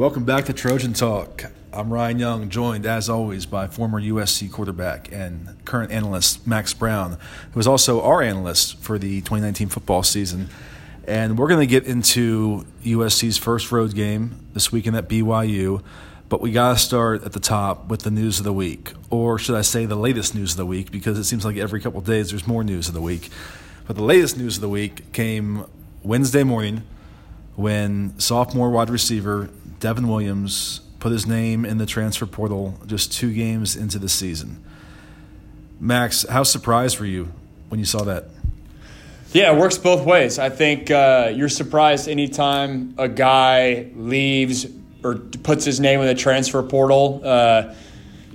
Welcome back to Trojan Talk. I'm Ryan Young, joined as always by former USC quarterback and current analyst Max Browne, who is also our analyst for the 2019 football season. And we're going to get into USC's first road game this weekend at BYU, but we got to start at the top with the news of the week, or should I say the latest news of the week, because it seems like every couple days there's more news of the week. But the latest news of the week came Wednesday morning when sophomore wide receiver Devin Williams put his name in the transfer portal just two games into the season. Max, how surprised were you when you saw that? Yeah, it works both ways. I think uh, you're surprised anytime a guy leaves or puts his name in the transfer portal. Uh,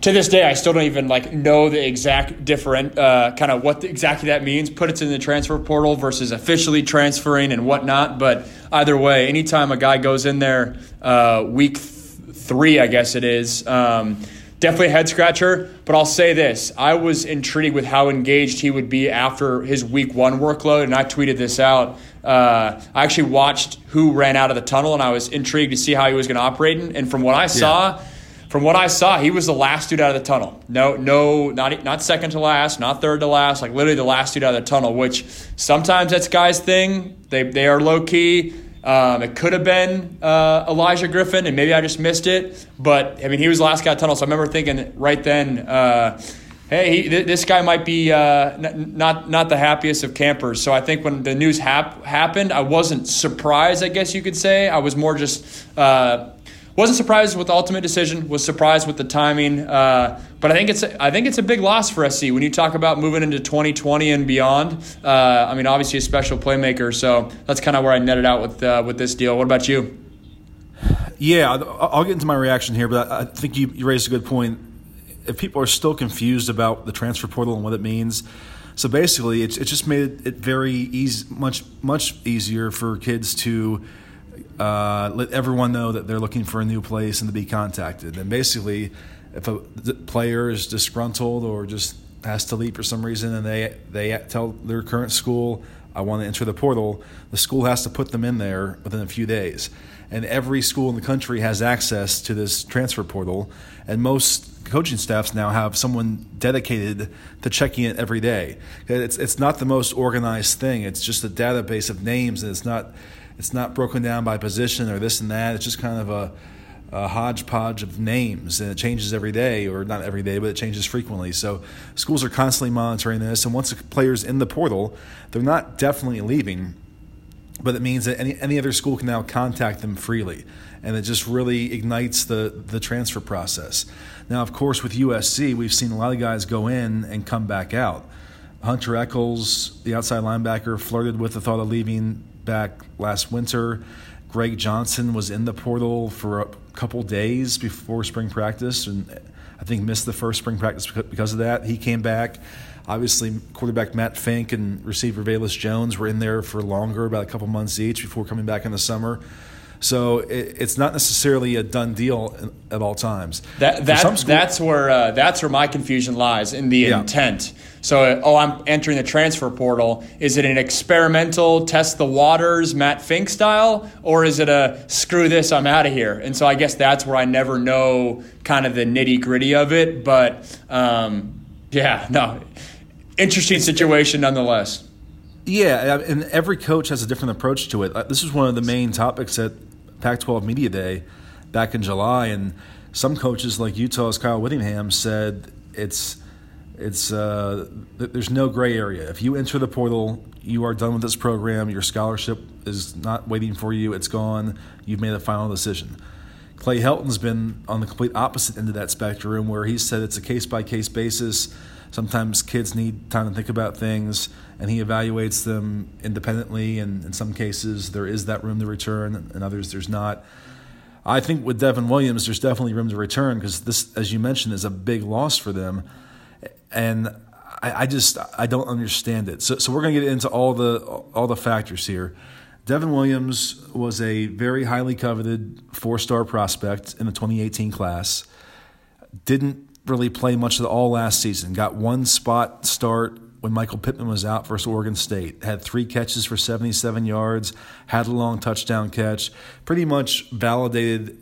to this day, I still don't even like know the exact different uh, kind of what the, exactly that means. Put it in the transfer portal versus officially transferring and whatnot. But either way, anytime a guy goes in there, uh, week th- three, I guess it is. Um, definitely a head scratcher, but I'll say this. I was intrigued with how engaged he would be after his week one workload, and I tweeted this out. Uh, I actually watched who ran out of the tunnel, and I was intrigued to see how he was going to operate. And from what I saw, yeah from what I saw, he was the last dude out of the tunnel. No, no, not not second to last, not third to last, like literally the last dude out of the tunnel. Which sometimes that's guys' thing. They they are low key. Um, it could have been uh, Elijah Griffin, and maybe I just missed it. But I mean, he was the last guy out of the tunnel, so I remember thinking right then. Uh, hey, he, th- this guy might be uh, n- not not the happiest of campers. So I think when the news hap- happened, I wasn't surprised. I guess you could say I was more just uh, wasn't surprised with the ultimate decision. Was surprised with the timing. Uh, but I think it's I think it's a big loss for SC when you talk about moving into 2020 and beyond. Uh, I mean, obviously a special playmaker. So that's kind of where I netted out with uh, with this deal. What about you? Yeah, I'll get into my reaction here, but I think you, you raised a good point. If people are still confused about the transfer portal and what it means, so basically, it's, it just made it very easy, much much easier for kids to uh, let everyone know that they're looking for a new place and to be contacted. And basically, if a player is disgruntled or just has to leave for some reason and they they tell their current school, I want to enter the portal, the school has to put them in there within a few days. And every school in the country has access to this transfer portal, and most coaching staffs now have someone dedicated to checking it every day. It's it's not the most organized thing. It's just a database of names, and it's not it's not broken down by position or this and that. It's just kind of a, a hodgepodge of names, and it changes every day, or not every day, but it changes frequently. So schools are constantly monitoring this, and once a player's in the portal, they're not definitely leaving, but it means that any, any other school can now contact them freely, and it just really ignites the the transfer process. Now, of course, with USC, we've seen a lot of guys go in and come back out. Hunter Echols, the outside linebacker, flirted with the thought of leaving back last winter. Greg Johnson was in the portal for a couple days before spring practice, and I think missed the first spring practice because of that. He came back. Obviously, quarterback Matt Fink and receiver Velus Jones were in there for longer, about a couple months each, before coming back in the summer. So it, it's not necessarily a done deal at all times. That, that school, that's where uh, that's where my confusion lies in the yeah. intent. So, oh, I'm entering the transfer portal. Is it an experimental, test the waters, Matt Fink style, or is it a screw this, I'm out of here? And so I guess that's where I never know kind of the nitty gritty of it. But um, yeah, no, interesting situation nonetheless. Yeah, and every coach has a different approach to it. Uh, this is one of the main topics at Pac 12 Media Day back in July, and some coaches like Utah's Kyle Whittingham said it's it's uh, there's no gray area. If you enter the portal, you are done with this program. Your scholarship is not waiting for you. It's gone. You've made a final decision. Clay Helton's been on the complete opposite end of that spectrum, where he said it's a case by case basis. Sometimes kids need time to think about things, and he evaluates them independently. And in some cases, there is that room to return, and others, there's not. I think with Devin Williams, there's definitely room to return because this, as you mentioned, is a big loss for them. And I, I just I don't understand it. So, so we're going to get into all the all the factors here. Devin Williams was a very highly coveted four star prospect in the 2018 class. Didn't really play much of the all last season. Got one spot start when Michael Pittman was out versus Oregon State. Had three catches for 77 yards, had a long touchdown catch. Pretty much validated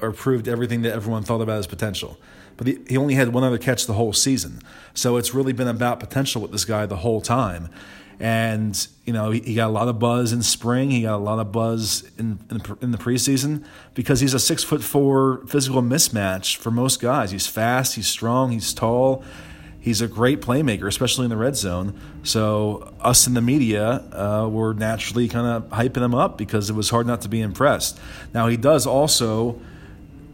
or proved everything that everyone thought about his potential. But he, he only had one other catch the whole season. So it's really been about potential with this guy the whole time. And, you know, he, he got a lot of buzz in spring. He got a lot of buzz in, in, in the preseason because he's a six foot four physical mismatch for most guys. He's fast, he's strong, he's tall he's a great playmaker, especially in the red zone. So us in the media uh, were naturally kind of hyping him up because it was hard not to be impressed. Now he does also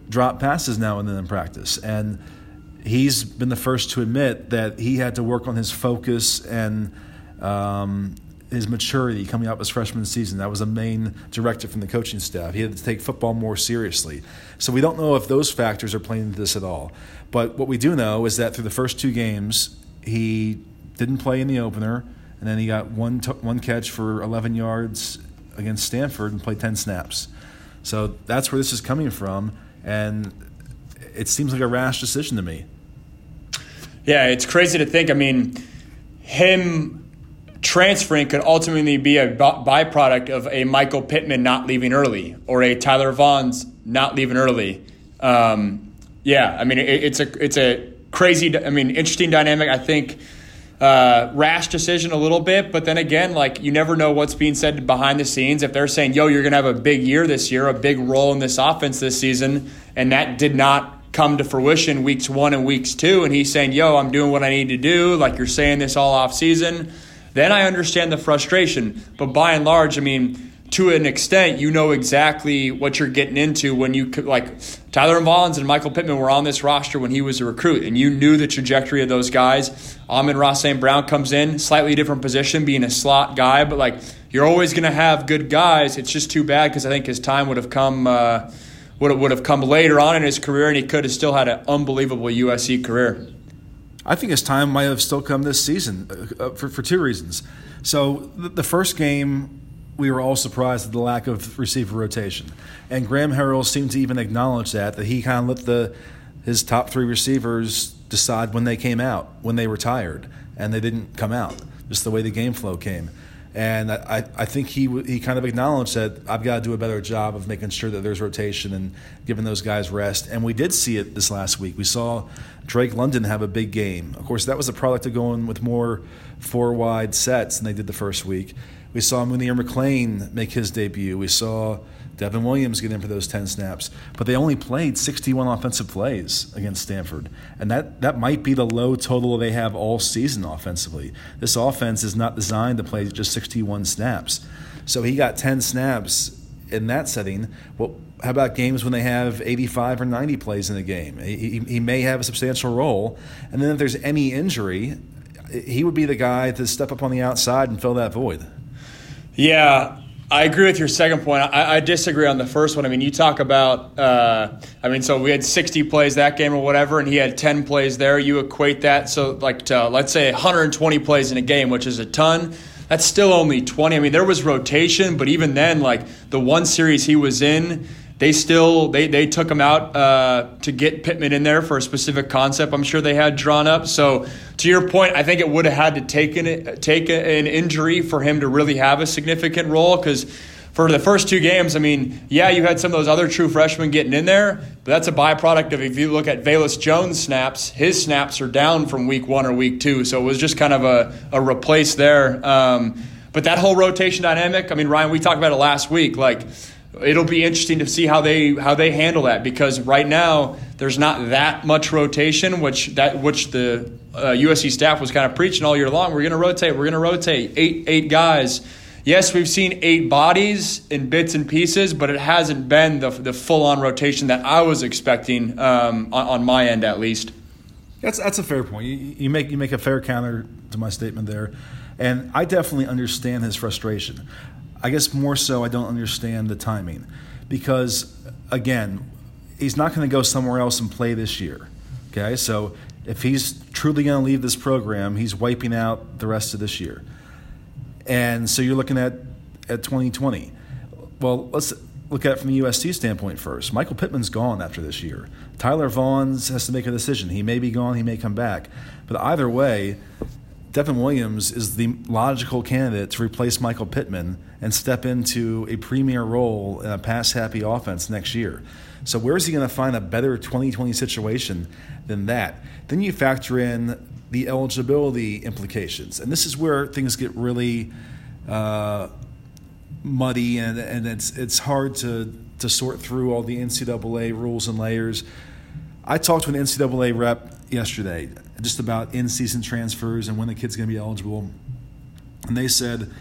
drop passes now and then in practice, and he's been the first to admit that he had to work on his focus and. Um, his maturity coming up his freshman season. That was a main directive from the coaching staff. He had to take football more seriously. So we don't know if those factors are playing into this at all. But what we do know is that through the first two games, he didn't play in the opener, and then he got one t- one catch for 11 yards against Stanford and played 10 snaps. So that's where this is coming from, and it seems like a rash decision to me. Yeah, it's crazy to think. I mean, him transferring could ultimately be a byproduct of a Michael Pittman not leaving early or a Tyler Vaughns not leaving early. Um, yeah, I mean it, it's a it's a crazy. I mean interesting dynamic. I think uh, rash decision a little bit, but then again, like you never know what's being said behind the scenes. If they're saying, "Yo, you're gonna have a big year this year, a big role in this offense this season," and that did not come to fruition weeks one and weeks two, and he's saying, "Yo, I'm doing what I need to do," like you're saying this all off season then I understand the frustration. But by and large, I mean, to an extent, you know exactly what you're getting into when you like Tyler and Vaughns and Michael Pittman were on this roster when he was a recruit, and you knew the trajectory of those guys. Amon-Ra St. Brown comes in, slightly different position, being a slot guy, but like you're always going to have good guys. It's just too bad because I think his time would have come. Uh, would have come later on in his career, and he could have still had an unbelievable USC career. I think his time might have still come this season uh, uh, for, for two reasons. So the, the first game, we were all surprised at the lack of receiver rotation, and Graham Harrell seemed to even acknowledge that that he kind of let the his top three receivers decide when they came out, when they retired, and they didn't come out. Just the way the game flow came. And I, I think he he kind of acknowledged that I've got to do a better job of making sure that there's rotation and giving those guys rest. And we did see it this last week. We saw Drake London have a big game. Of course, that was a product of going with more four wide sets than they did the first week. We saw Munir McClain make his debut. We saw Devin Williams get in for those 10 snaps. But they only played 61 offensive plays against Stanford. And that, that might be the low total they have all season offensively. This offense is not designed to play just 61 snaps. So he got 10 snaps in that setting. Well, how about games when they have 85 or 90 plays in a game? He, he may have a substantial role. And then if there's any injury, he would be the guy to step up on the outside and fill that void. Yeah, I agree with your second point. I, I, disagree on the first one. I mean, you talk about, uh, I mean, so we had 60 plays that game or whatever, and he had 10 plays there. You equate that, so like to, let's say 120 plays in a game, which is a ton. That's still only 20. I mean, there was rotation, but even then, like the one series he was in, they still they, they took him out uh, to get Pittman in there for a specific concept. I'm sure they had drawn up. So to your point, I think it would have had to take an take an injury for him to really have a significant role because. For the first two games, I mean, yeah, you had some of those other true freshmen getting in there, but that's a byproduct of if you look at Velus Jones' snaps, his snaps are down from week one or week two. So it was just kind of a, a replace there. Um, but that whole rotation dynamic, I mean, Ryan, we talked about it last week. Like, it'll be interesting to see how they how they handle that because right now there's not that much rotation, which that which the uh, USC staff was kind of preaching all year long. We're going to rotate. We're going to rotate eight eight guys. Yes, we've seen eight bodies in bits and pieces, but it hasn't been the, the full on rotation that I was expecting um, on, on, my end, at least. That's that's a fair point. You, you make you make a fair counter to my statement there, and I definitely understand his frustration. I guess more so, I don't understand the timing because, again, he's not going to go somewhere else and play this year. Okay, so if he's truly going to leave this program, he's wiping out the rest of this year. And so you're looking at at 2020. Well, let's look at it from the USC standpoint first. Michael Pittman's gone after this year. Tyler Vaughns has to make a decision. He may be gone, he may come back. But either way, Devin Williams is the logical candidate to replace Michael Pittman and step into a premier role in a pass happy offense next year. So, where is he going to find a better 2020 situation than that? Then you factor in the eligibility implications. And this is where things get really uh, muddy and, and it's, it's hard to, to sort through all the NCAA rules and layers. I talked to an NCAA rep yesterday just about in season transfers and when the kid's going to be eligible. And they said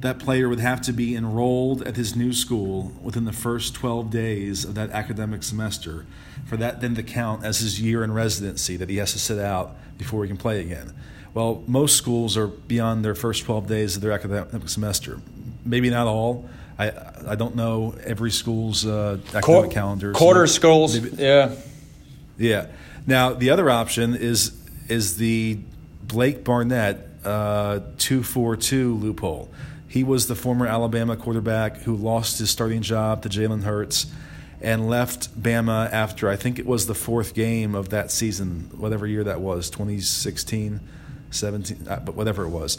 that player would have to be enrolled at his new school within the first 12 days of that academic semester for that then to count as his year in residency that he has to sit out before he can play again. Well, most schools are beyond their first 12 days of their academic semester. Maybe not all. I, I don't know every school's uh, academic calendar. Quarter so schools, maybe, yeah. Yeah. Now, the other option is is the Blake Barnett uh, 242 loophole. He was the former Alabama quarterback who lost his starting job to Jalen Hurts and left Bama after I think it was the fourth game of that season, whatever year that was, 2016, 17, uh, but whatever it was.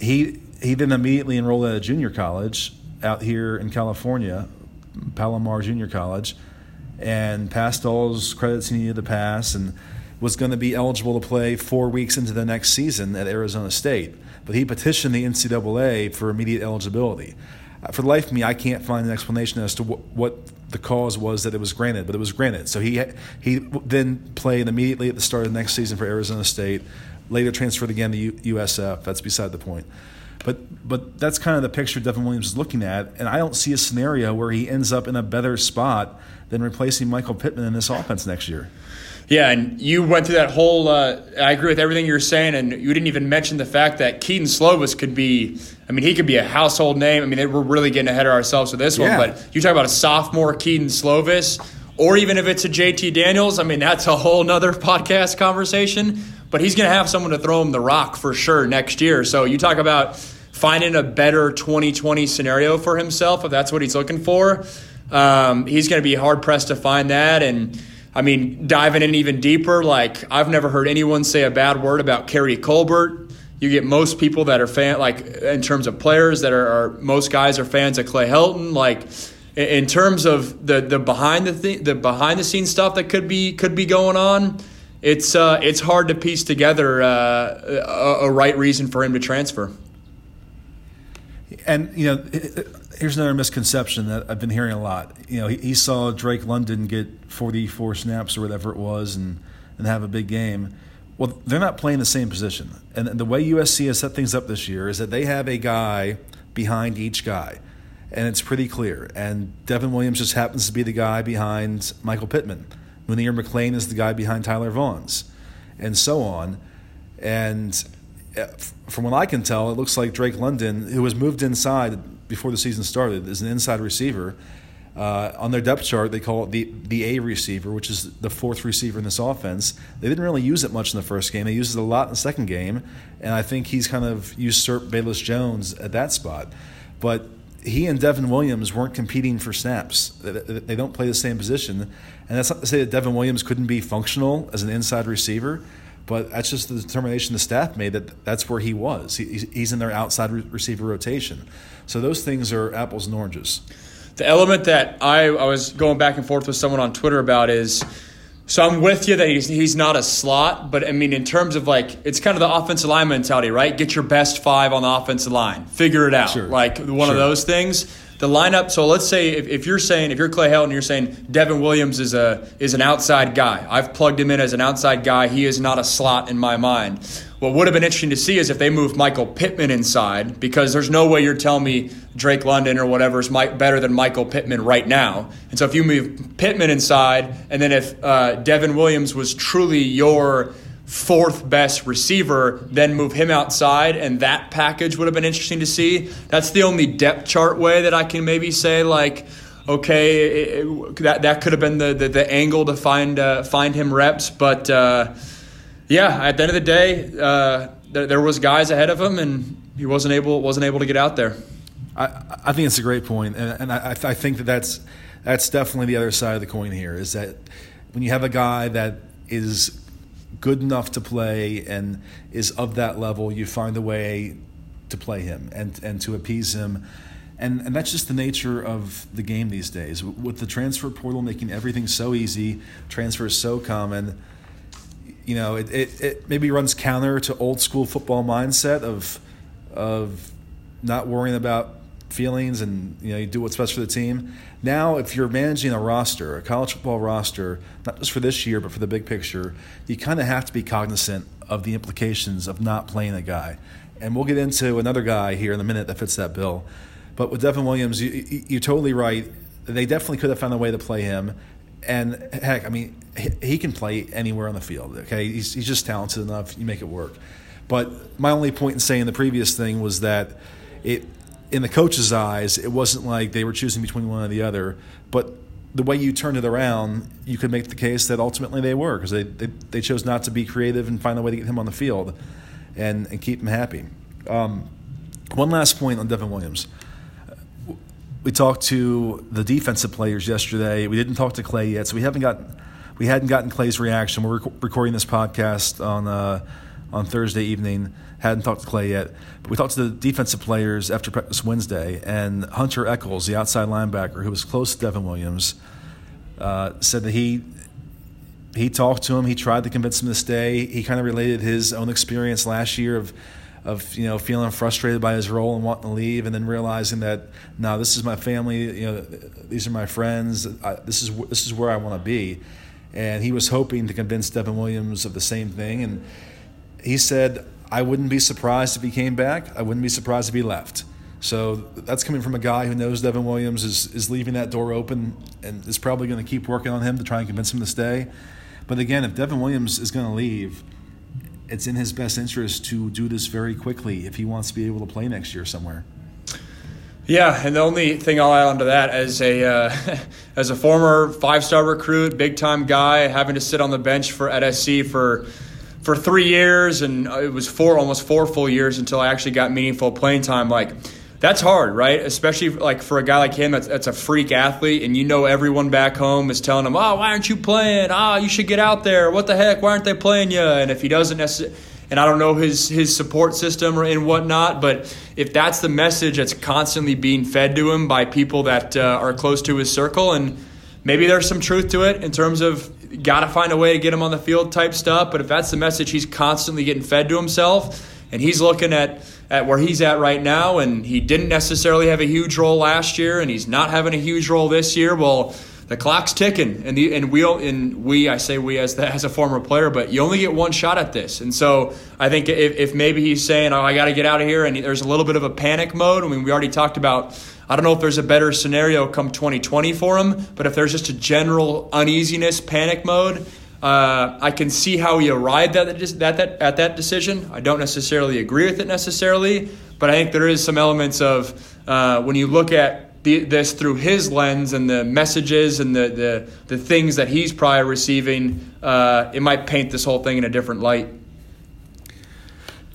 He he then immediately enrolled at a junior college out here in California, Palomar Junior College, and passed all his credits he needed to pass and was going to be eligible to play four weeks into the next season at Arizona State. But he petitioned the NCAA for immediate eligibility. Uh, for the life of me, I can't find an explanation as to wh- what the cause was that it was granted, but it was granted. So he he then played immediately at the start of the next season for Arizona State. Later transferred again to U- USF. That's beside the point. But but that's kind of the picture Devin Williams is looking at, and I don't see a scenario where he ends up in a better spot than replacing Michael Pittman in this offense next year. Yeah, and you went through that whole. Uh, I agree with everything you're saying, and you didn't even mention the fact that Kedon Slovis could be. I mean, he could be a household name. I mean, we're really getting ahead of ourselves with this yeah. one, but you talk about a sophomore Kedon Slovis, or even if it's a JT Daniels. I mean, that's a whole nother podcast conversation. But he's going to have someone to throw him the rock for sure next year. So you talk about finding a better 2020 scenario for himself if that's what he's looking for. Um, he's going to be hard pressed to find that and I mean, diving in even deeper, like I've never heard anyone say a bad word about Keary Colbert. You get most people that are fan, like in terms of players that are, are most guys are fans of Clay Helton. Like in terms of the the behind the th- the behind the scenes stuff that could be could be going on, it's uh, it's hard to piece together uh, a, a right reason for him to transfer. And you know, here's another misconception that I've been hearing a lot. You know, he, he, saw Drake London get 44 snaps or whatever it was, and and have a big game. Well, they're not playing the same position, and the way USC has set things up this year is that they have a guy behind each guy, and it's pretty clear. And Devin Williams just happens to be the guy behind Michael Pittman. Munir McClain is the guy behind Tyler Vaughns, and so on. And uh, from what I can tell, it looks like Drake London, who was moved inside before the season started, is an inside receiver. Uh, on their depth chart, they call it the, the A receiver, which is the fourth receiver in this offense. They didn't really use it much in the first game. They used it a lot in the second game, and I think he's kind of usurped Velus Jones at that spot. But he and Devin Williams weren't competing for snaps. They don't play the same position. And that's not to say that Devin Williams couldn't be functional as an inside receiver. But that's just the determination the staff made that that's where he was. He, he's in their outside receiver rotation. So those things are apples and oranges. The element that I, I was going back and forth with someone on Twitter about is so I'm with you that he's, he's not a slot, but I mean, in terms of like, it's kind of the offensive line mentality, right? Get your best five on the offensive line, figure it out. Sure. Like one sure. of those things the lineup. So let's say if, if you're saying if you're Clay Helton, you're saying Devin Williams is a is an outside guy. I've plugged him in as an outside guy. He is not a slot in my mind. What would have been interesting to see is if they moved Michael Pittman inside, because there's no way you're telling me Drake London or whatever is better than Michael Pittman right now. And so if you move Pittman inside, and then if uh, Devin Williams was truly your fourth best receiver, then move him outside, and that package would have been interesting to see. That's the only depth chart way that I can maybe say like, okay, it, that that could have been the, the, the angle to find uh, find him reps, but uh, yeah, at the end of the day, uh, there, there was guys ahead of him, and he wasn't able wasn't able to get out there. I, I think it's a great point, and, and I, I think that that's that's definitely the other side of the coin here. Is that when you have a guy that is good enough to play and is of that level, you find a way to play him and and to appease him. And, and that's just the nature of the game these days. With the transfer portal making everything so easy, transfers so common, you know, it, it, it maybe runs counter to old school football mindset of of not worrying about feelings and you know you do what's best for the team. Now, if you're managing a roster, a college football roster, not just for this year but for the big picture, you kind of have to be cognizant of the implications of not playing a guy. And we'll get into another guy here in a minute that fits that bill. But with Devin Williams, you, you're totally right. They definitely could have found a way to play him. And heck, I mean, he can play anywhere on the field. Okay, he's, he's just talented enough. You make it work. But my only point in saying the previous thing was that it in the coach's eyes, it wasn't like they were choosing between one or the other. But the way you turned it around, you could make the case that ultimately they were because they, they, they, chose not to be creative and find a way to get him on the field and, and keep him happy. Um, one last point on Devin Williams. We talked to the defensive players yesterday. We didn't talk to Clay yet, so we haven't got we hadn't gotten Clay's reaction. We're rec- recording this podcast on uh, on Thursday evening. Hadn't talked to Clay yet. But we talked to the defensive players after practice Wednesday, and Hunter Echols, the outside linebacker who was close to Devin Williams, uh, said that he he talked to him. He tried to convince him to stay. He kind of related his own experience last year of of you know feeling frustrated by his role and wanting to leave, and then realizing that no, this is my family. You know, these are my friends. I, this is this is where I want to be. And he was hoping to convince Devin Williams of the same thing, and he said, I wouldn't be surprised if he came back. I wouldn't be surprised if he left. So that's coming from a guy who knows Devin Williams is, is leaving that door open and is probably going to keep working on him to try and convince him to stay. But again, if Devin Williams is going to leave, it's in his best interest to do this very quickly if he wants to be able to play next year somewhere. Yeah, and the only thing I'll add onto that, as a uh, as a former five star recruit, big time guy, having to sit on the bench for at SC for for three years, and it was four, almost four full years until I actually got meaningful playing time. Like that's hard, right? Especially like for a guy like him, that's, that's a freak athlete, and you know everyone back home is telling him, "Oh, why aren't you playing? Ah, oh, you should get out there. What the heck? Why aren't they playing you?" And if he doesn't necessarily and I don't know his his support system or and whatnot, but if that's the message that's constantly being fed to him by people that uh, are close to his circle, and maybe there's some truth to it in terms of got to find a way to get him on the field type stuff. But if that's the message he's constantly getting fed to himself, and he's looking at at where he's at right now, and he didn't necessarily have a huge role last year, and he's not having a huge role this year, well. The clock's ticking, and the and we and we I say we as the, as a former player, but you only get one shot at this, and so I think if, if maybe he's saying, "Oh, I got to get out of here," and there's a little bit of a panic mode. I mean, we already talked about I don't know if there's a better scenario come 2020 for him, but if there's just a general uneasiness, panic mode, uh, I can see how he arrived at that, at that decision. I don't necessarily agree with it necessarily, but I think there is some elements of uh, when you look at the, this through his lens and the messages and the, the, the things that he's probably receiving, uh, it might paint this whole thing in a different light.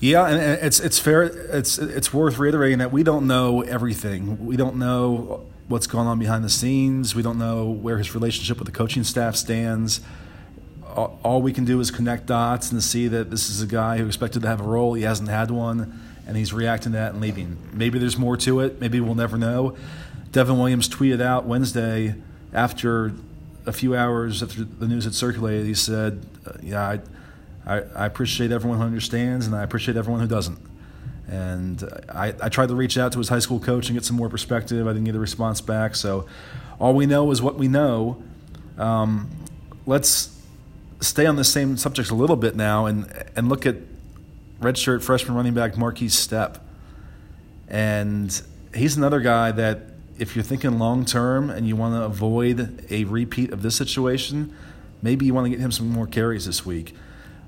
Yeah, and it's it's fair. It's it's worth reiterating that we don't know everything. We don't know what's going on behind the scenes. We don't know where his relationship with the coaching staff stands. All we can do is connect dots and see that this is a guy who expected to have a role. He hasn't had one, and he's reacting to that and leaving. Maybe there's more to it. Maybe we'll never know. Devin Williams tweeted out Wednesday after a few hours after the news had circulated. He said, uh, "Yeah, I, I, I appreciate everyone who understands, and I appreciate everyone who doesn't. And I, I tried to reach out to his high school coach and get some more perspective. I didn't get a response back. So all we know is what we know. Um, let's stay on the same subject a little bit now and, and look at redshirt freshman running back Markese Stepp. And he's another guy that, if you're thinking long term and you want to avoid a repeat of this situation, maybe you want to get him some more carries this week.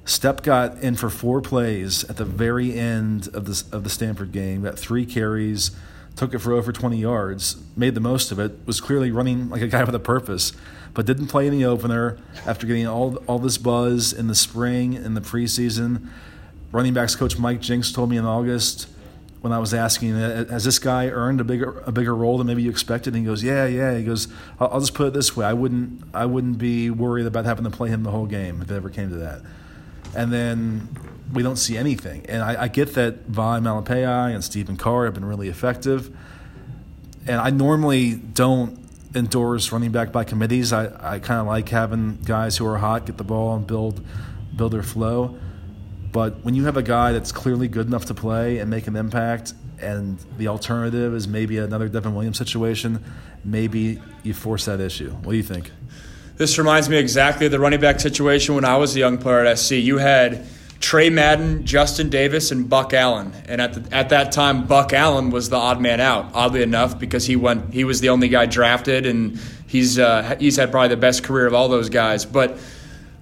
Stepp got in for four plays at the very end of the, of the Stanford game, got three carries, took it for over 20 yards, made the most of it, was clearly running like a guy with a purpose, but didn't play in the opener after getting all, all this buzz in the spring and the preseason. Running backs coach Mike Jinks told me in August when I was asking, uh, uh, has this guy earned a bigger a bigger role than maybe you expected? And he goes, yeah, yeah. He goes, I'll, I'll just put it this way: I wouldn't I wouldn't be worried about having to play him the whole game if it ever came to that. And then we don't see anything. And I, I get that Vi Malepeai and Stephen Carr have been really effective. And I normally don't endorse running back by committees. I, I kind of like having guys who are hot get the ball and build build their flow. But when you have a guy that's clearly good enough to play and make an impact, and the alternative is maybe another Devin Williams situation, maybe you force that issue. What do you think? This reminds me exactly of the running back situation when I was a young player at SC. You had Tre Madden, Justin Davis, and Buck Allen. And at the, at that time, Buck Allen was the odd man out. Oddly enough, because he went he was the only guy drafted, and he's uh, he's had probably the best career of all those guys. But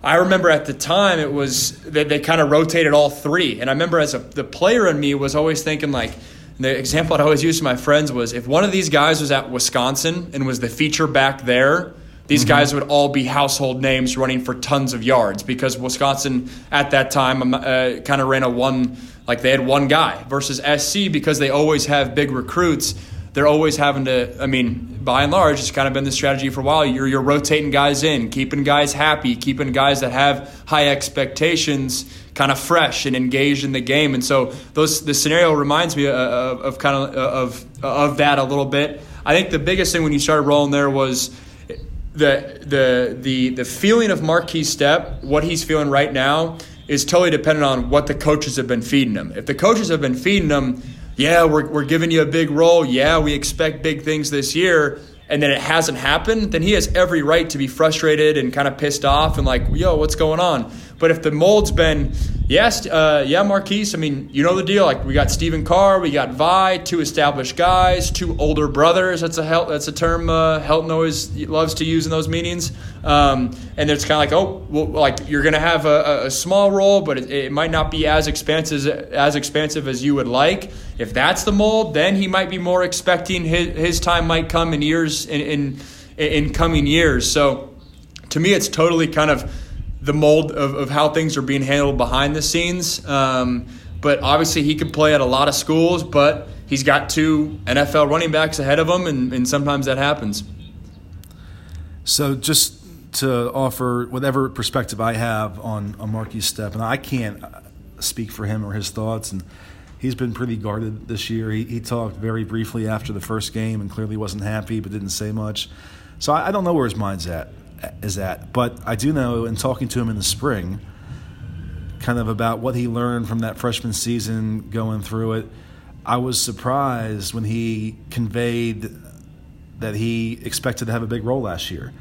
I remember at the time it was they, they kind of rotated all three, and I remember as a the player in me was always thinking like. The example I'd always use to my friends was if one of these guys was at Wisconsin and was the feature back there, these mm-hmm. guys would all be household names running for tons of yards because Wisconsin at that time uh, kind of ran a one, like they had one guy versus SC because they always have big recruits. They're always having to, I mean, by and large, it's kind of been the strategy for a while. You're, you're rotating guys in, keeping guys happy, keeping guys that have high expectations kind of fresh and engaged in the game. And so those the scenario reminds me of, of, of kind of of of that a little bit. I think the biggest thing when you started rolling there was the the the the feeling of Markese Stepp, what he's feeling right now, is totally dependent on what the coaches have been feeding him. If the coaches have been feeding him, yeah, we're we're giving you a big role. Yeah, we expect big things this year and then it hasn't happened, then he has every right to be frustrated and kind of pissed off and like, yo, what's going on? But if the mold's been, yes, uh, yeah, Markese, I mean, you know the deal. Like we got Stephen Carr, we got Vi, two established guys, two older brothers. That's a Hel- that's a term uh, Helton always loves to use in those meetings. Um, and it's kind of like, oh, well, like you're going to have a, a, small role, but it, it, might not be as expansive as expansive as you would like. If that's the mold, then he might be more expecting his, his time might come in years in, in in coming years. So to me, it's totally kind of the mold of, of how things are being handled behind the scenes. Um, but obviously, he could play at a lot of schools, but he's got two NFL running backs ahead of him, and, and sometimes that happens. So, just to offer whatever perspective I have on, on Markese Stepp, and I can't speak for him or his thoughts, and he's been pretty guarded this year. He, he talked very briefly after the first game and clearly wasn't happy, but didn't say much. So I, I don't know where his mind's at is at. But I do know in talking to him in the spring, kind of about what he learned from that freshman season going through it, I was surprised when he conveyed that he expected to have a big role last year.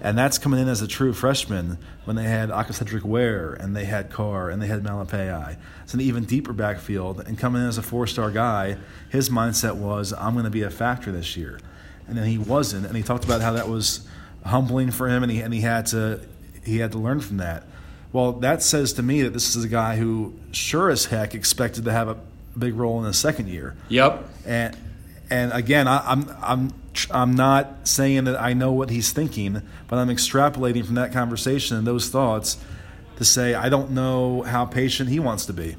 And that's coming in as a true freshman when they had Aca'Cedric Ware and they had Carr and they had Malepeai. It's an even deeper backfield. And coming in as a four star guy, his mindset was, I'm going to be a factor this year. And then he wasn't. And he talked about how that was humbling for him, and he and he had to he had to learn from that. Well, that says to me that this is a guy who sure as heck expected to have a big role in the second year. Yep. And and again, I, I'm I'm I'm not saying that I know what he's thinking, but I'm extrapolating from that conversation and those thoughts to say I don't know how patient he wants to be.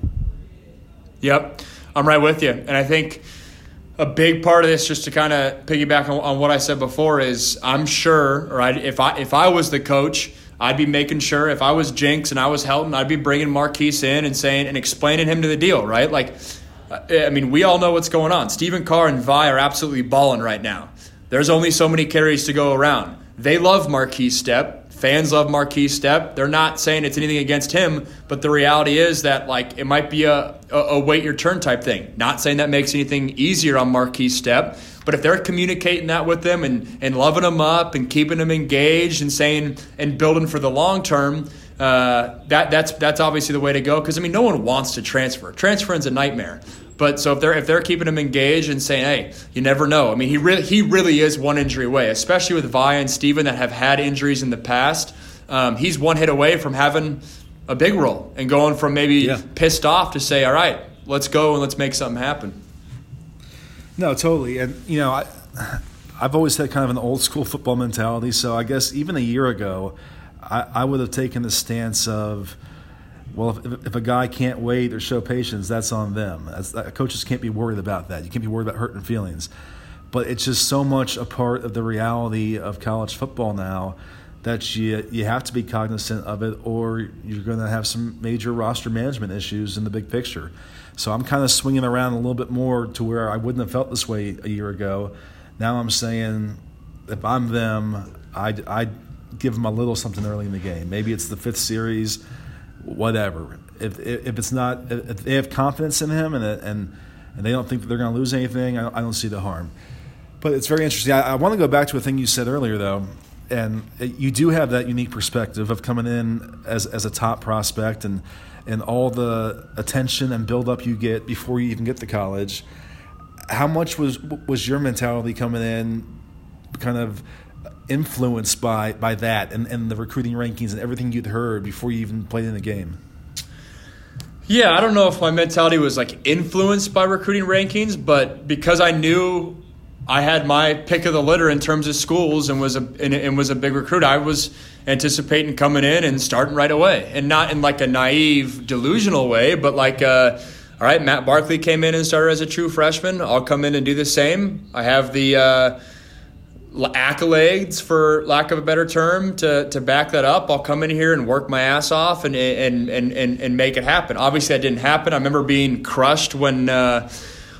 Yep, I'm right with you, and I think a big part of this, just to kind of piggyback on, on, what I said before, is I'm sure, or if I if I was the coach, I'd be making sure. If I was Jinks and I was Helton, I'd be bringing Markese in and saying and explaining him to the deal, right? Like, uh, I mean, we all know what's going on. Stephen Carr and Vi are absolutely balling right now. There's only so many carries to go around. They love Markese Stepp. Fans love Markese Stepp. They're not saying it's anything against him, but the reality is that like it might be a, a, a wait your turn type thing. Not saying that makes anything easier on Markese Stepp, but if they're communicating that with them and, and loving them up and keeping them engaged and saying and building for the long term, uh, that that's that's obviously the way to go. Because I mean, no one wants to transfer. Transferring's a nightmare. But so if they're if they're keeping him engaged and saying, hey, you never know. I mean, he really he really is one injury away, especially with Vi and Stephen that have had injuries in the past. Um, he's one hit away from having a big role and going from maybe yeah. pissed off to say, all right, let's go and let's make something happen. No, totally. And you know, I I've always had kind of an old school football mentality. So I guess even a year ago, I, I would have taken the stance of well, if, if a guy can't wait or show patience, that's on them. That's, that, coaches can't be worried about that. You can't be worried about hurting feelings. But it's just so much a part of the reality of college football now that you you have to be cognizant of it, or you're going to have some major roster management issues in the big picture. So I'm kind of swinging around a little bit more to where I wouldn't have felt this way a year ago. Now I'm saying, if I'm them, I'd, I'd give them a little something early in the game. Maybe it's the fifth series, whatever. If, if it's not, if they have confidence in him and and and they don't think that they're going to lose anything, I don't see the harm. But it's very interesting. I, I want to go back to a thing you said earlier, though, and you do have that unique perspective of coming in as as a top prospect and and all the attention and build up you get before you even get to college. How much was was your mentality coming in, kind of influenced by by that and, and the recruiting rankings and everything you'd heard before you even played in the game? Yeah, I don't know if my mentality was like influenced by recruiting rankings, but because I knew I had my pick of the litter in terms of schools and was a and, and, was a big recruit. I was anticipating coming in and starting right away, and not in like a naive, delusional way, but like, uh, all right, Matt Barkley came in and started as a true freshman. I'll come in and do the same. I have the uh, accolades, for lack of a better term, to to back that up. I'll come in here and work my ass off and and and and, and make it happen. Obviously, that didn't happen. I remember being crushed when. Uh,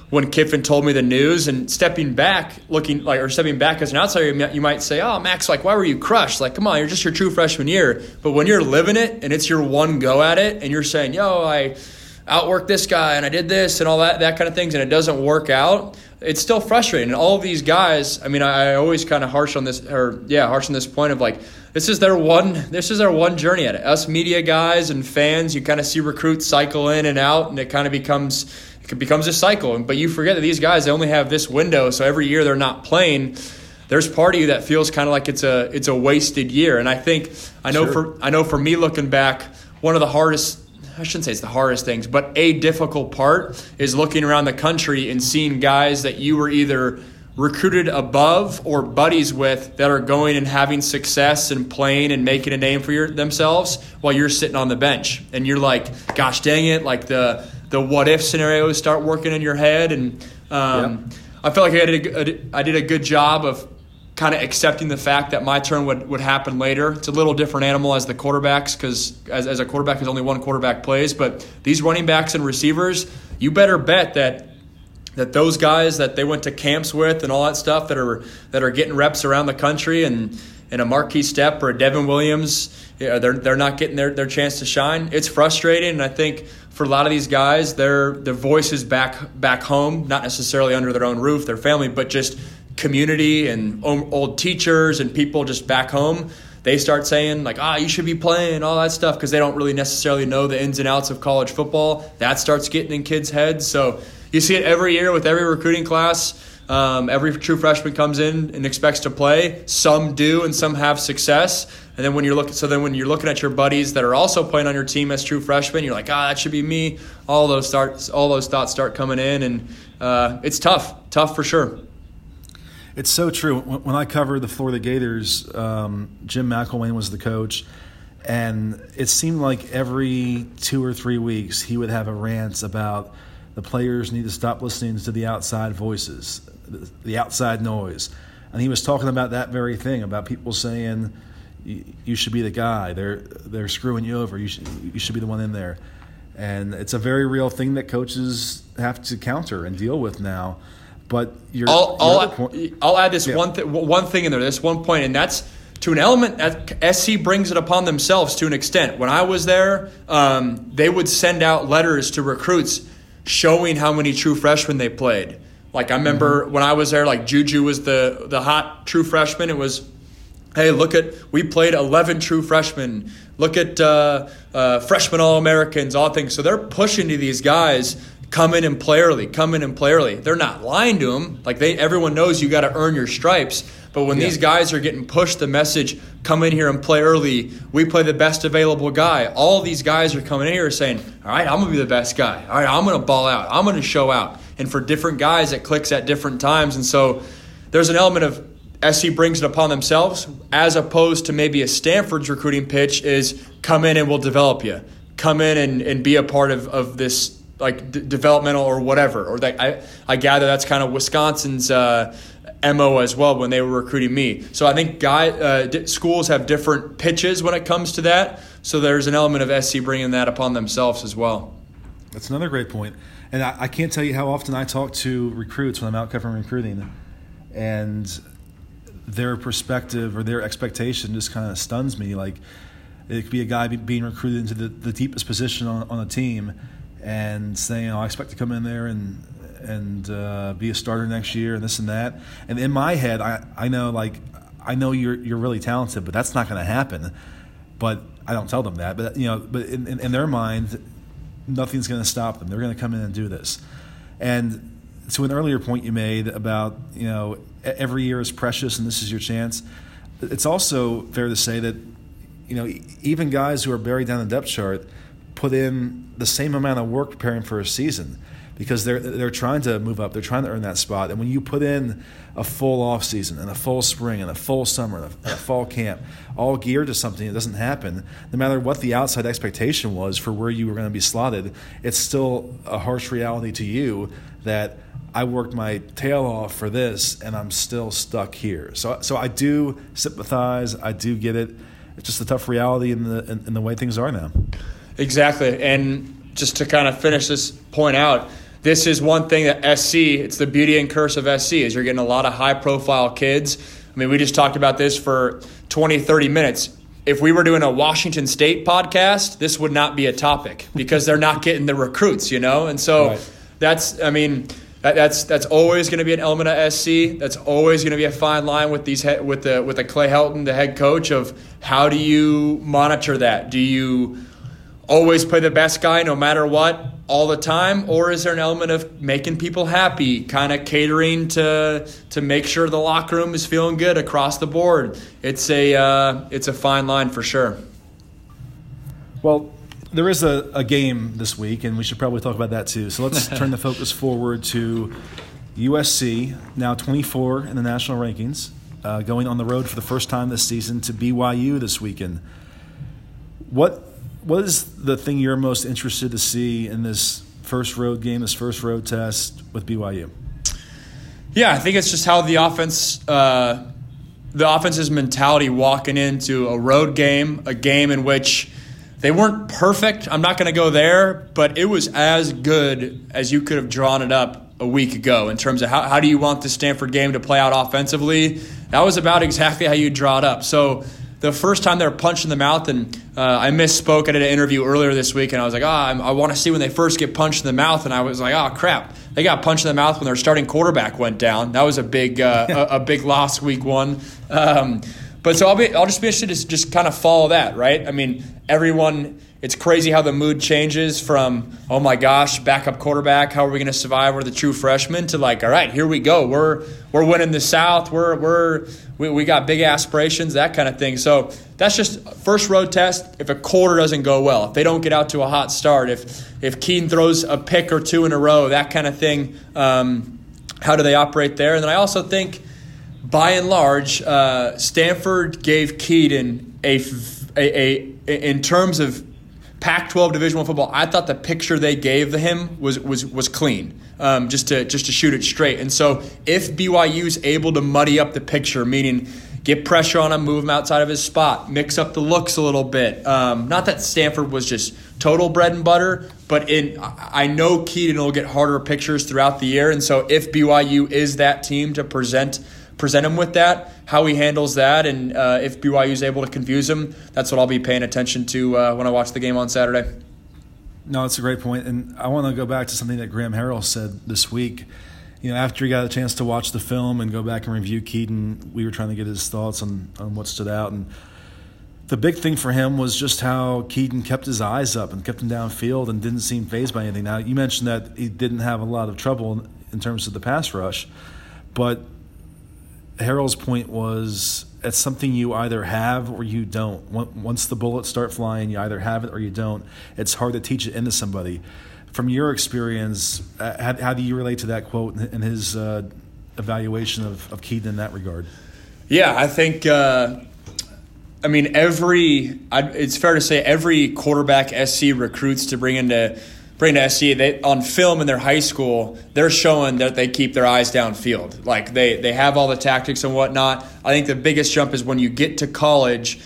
when Kiffin told me the news and stepping back, looking like or stepping back as an outsider, you might say, "Oh, Max, like why were you crushed? Like, come on, you're just your true freshman year." But when you're living it and it's your one go at it, and you're saying, "Yo, I outworked this guy and I did this and all that that kind of things," and it doesn't work out, it's still frustrating. And all of these guys, I mean, I, I always kind of harsh on this, or yeah, harsh on this point of like, this is their one, this is their one journey at it. Us media guys and fans, you kind of see recruits cycle in and out, and it kind of becomes it becomes a cycle. But you forget that these guys they only have this window, so every year they're not playing. There's part of you that feels kind of like it's a it's a wasted year. And I think I know sure. for I know for me looking back, one of the hardest I shouldn't say it's the hardest things, but a difficult part is looking around the country and seeing guys that you were either recruited above or buddies with that are going and having success and playing and making a name for your, themselves while you're sitting on the bench and you're like gosh dang it like the the what if scenarios start working in your head. And um. I felt like I did a, I did a good job of kind of accepting the fact that my turn would, would happen later. It's a little different animal as the quarterbacks because as, as a quarterback, there's only one quarterback plays. But these running backs and receivers, you better bet that that those guys that they went to camps with and all that stuff that are that are getting reps around the country and and a Markese Stepp or a Devin Williams, they're they're not getting their, their chance to shine. It's frustrating, and I think for a lot of these guys, their their voices back back home, not necessarily under their own roof, their family, but just community and old teachers and people just back home. They start saying like, "Ah, you should be playing all that stuff" because they don't really necessarily know the ins and outs of college football. That starts getting in kids' heads. So you see it every year with every recruiting class. Um, every true freshman comes in and expects to play. Some do, and some have success. And then when you're looking, so then when you're looking at your buddies that are also playing on your team as true freshmen, you're like, ah, that should be me. All those starts, all those thoughts start coming in, and uh, it's tough, tough for sure. It's so true. When I covered the Florida Gators, um, Jim McElwain was the coach, and it seemed like every two or three weeks he would have a rant about the players need to stop listening to the outside voices, the outside noise. And he was talking about that very thing about people saying, you should be the guy. They're they're screwing you over. You should you should be the one in there, and it's a very real thing that coaches have to counter and deal with now. But your, I'll, your I'll, point, I'll add this yeah. one th- one thing in there. This one point, and that's to an element that SC brings it upon themselves to an extent. When I was there, um, they would send out letters to recruits showing how many true freshmen they played. Like I remember mm-hmm. when I was there, like Juju was the the hot true freshman. It was Hey, look at we played 11 true freshmen. Look at uh, uh, freshman All Americans, all things. So they're pushing to these guys come in and play early, come in and play early. They're not lying to them. Like they, everyone knows you got to earn your stripes. But when yeah. these guys are getting pushed the message, come in here and play early. We play the best available guy. All these guys are coming in here saying, all right, I'm going to be the best guy. All right, I'm going to ball out. I'm going to show out. And for different guys, it clicks at different times. And so there's an element of SC brings it upon themselves, as opposed to maybe a Stanford's recruiting pitch is come in and we'll develop you. Come in and, and be a part of, of this like d- developmental or whatever. Or that I, I gather that's kind of Wisconsin's uh, mo as well when they were recruiting me. So I think guy uh, schools have different pitches when it comes to that. So there's an element of SC bringing that upon themselves as well. That's another great point. And I, I can't tell you how often I talk to recruits when I'm out covering recruiting, and their perspective or their expectation just kind of stuns me. Like it could be a guy being recruited into the, the deepest position on, on a team and saying, oh, I expect to come in there and and uh, be a starter next year and this and that. And in my head, I, I know like I know you're you're really talented, but that's not going to happen. But I don't tell them that. But you know, but in, in, in their mind, nothing's going to stop them. They're going to come in and do this. And to an earlier point you made about you know every year is precious and this is your chance. It's also fair to say that you know even guys who are buried down the depth chart put in the same amount of work preparing for a season because they're they're trying to move up. They're trying to earn that spot. And when you put in a full off season and a full spring and a full summer and a, a fall camp, all geared to something that doesn't happen, no matter what the outside expectation was for where you were going to be slotted, it's still a harsh reality to you that I worked my tail off for this and I'm still stuck here. So so I do sympathize. I do get it. It's just a tough reality in the in, in the way things are now. Exactly, and just to kind of finish this point out this is one thing that SC, it's the beauty and curse of SC, is you're getting a lot of high profile kids. I mean, we just talked about this for 20, 30 minutes. If we were doing a Washington State podcast, this would not be a topic because they're not getting the recruits, you know? And so right. that's, I mean, that's that's always going to be an element of SC. That's always going to be a fine line with these with the with the Clay Helton, the head coach, of how do you monitor that? Do you always play the best guy no matter what all the time? Or is there an element of making people happy kind of catering to to make sure the locker room is feeling good across the board? It's a uh, it's a fine line for sure. Well there is a, a game this week and we should probably talk about that too. So let's turn the focus forward to usc now 24 in the national rankings uh, going on the road for the first time this season to byu this weekend. What what is the thing you're most interested to see in this first road game, this first road test with BYU? Yeah, I think it's just how the offense, uh, the offense's mentality walking into a road game, a game in which they weren't perfect. I'm not going to go there, but it was as good as you could have drawn it up a week ago in terms of how, how do you want the Stanford game to play out offensively. That was about exactly how you draw it up. So the first time they were punched in the mouth, and uh, I misspoke. I did an interview earlier this week, and I was like, oh, I want to see when they first get punched in the mouth. And I was like, oh, crap. They got punched in the mouth when their starting quarterback went down. That was a big, uh, a, a, big loss week one. Um, but so I'll, be, I'll just be interested to just kind of follow that, right? I mean, everyone it's crazy how the mood changes from oh my gosh backup quarterback how are we going to survive? We're the true freshmen to like all right here we go. We're we're winning the south. We're we're we, we got big aspirations that kind of thing. So that's just first road test. If a quarter doesn't go well if they don't get out to a hot start if if Kedon throws a pick or two in a row that kind of thing um, how do they operate there? And then I also think by and large uh, Stanford gave Kedon a, a, a in terms of Pac-12 Division One football, I thought the picture they gave him was was was clean. Um, just to just to shoot it straight. And so if BYU is able to muddy up the picture, meaning get pressure on him, move him outside of his spot, mix up the looks a little bit. Um, not that Stanford was just total bread and butter, but in I know Kedon will get harder pictures throughout the year. And so if BYU is that team to present present him with that, how he handles that, and uh, if BYU is able to confuse him, that's what I'll be paying attention to uh, when I watch the game on Saturday. No, that's a great point, and I want to go back to something that Graham Harrell said this week. You know, after he got a chance to watch the film and go back and review Kedon, we were trying to get his thoughts on, on what stood out. And the big thing for him was just how Kedon kept his eyes up and kept him downfield and didn't seem fazed by anything. Now, you mentioned that he didn't have a lot of trouble in terms of the pass rush, but Harrell's point was it's something you either have or you don't. Once the bullets start flying, you either have it or you don't. It's hard to teach it into somebody. From your experience, uh, how, how do you relate to that quote and his uh, evaluation of, of Kedon in that regard? Yeah, I think. Uh, I mean, every. it's fair to say every quarterback SC recruits to bring into to SC, they on film in their high school, they're showing that they keep their eyes downfield. Like they they have all the tactics and whatnot. I think the biggest jump is when you get to college.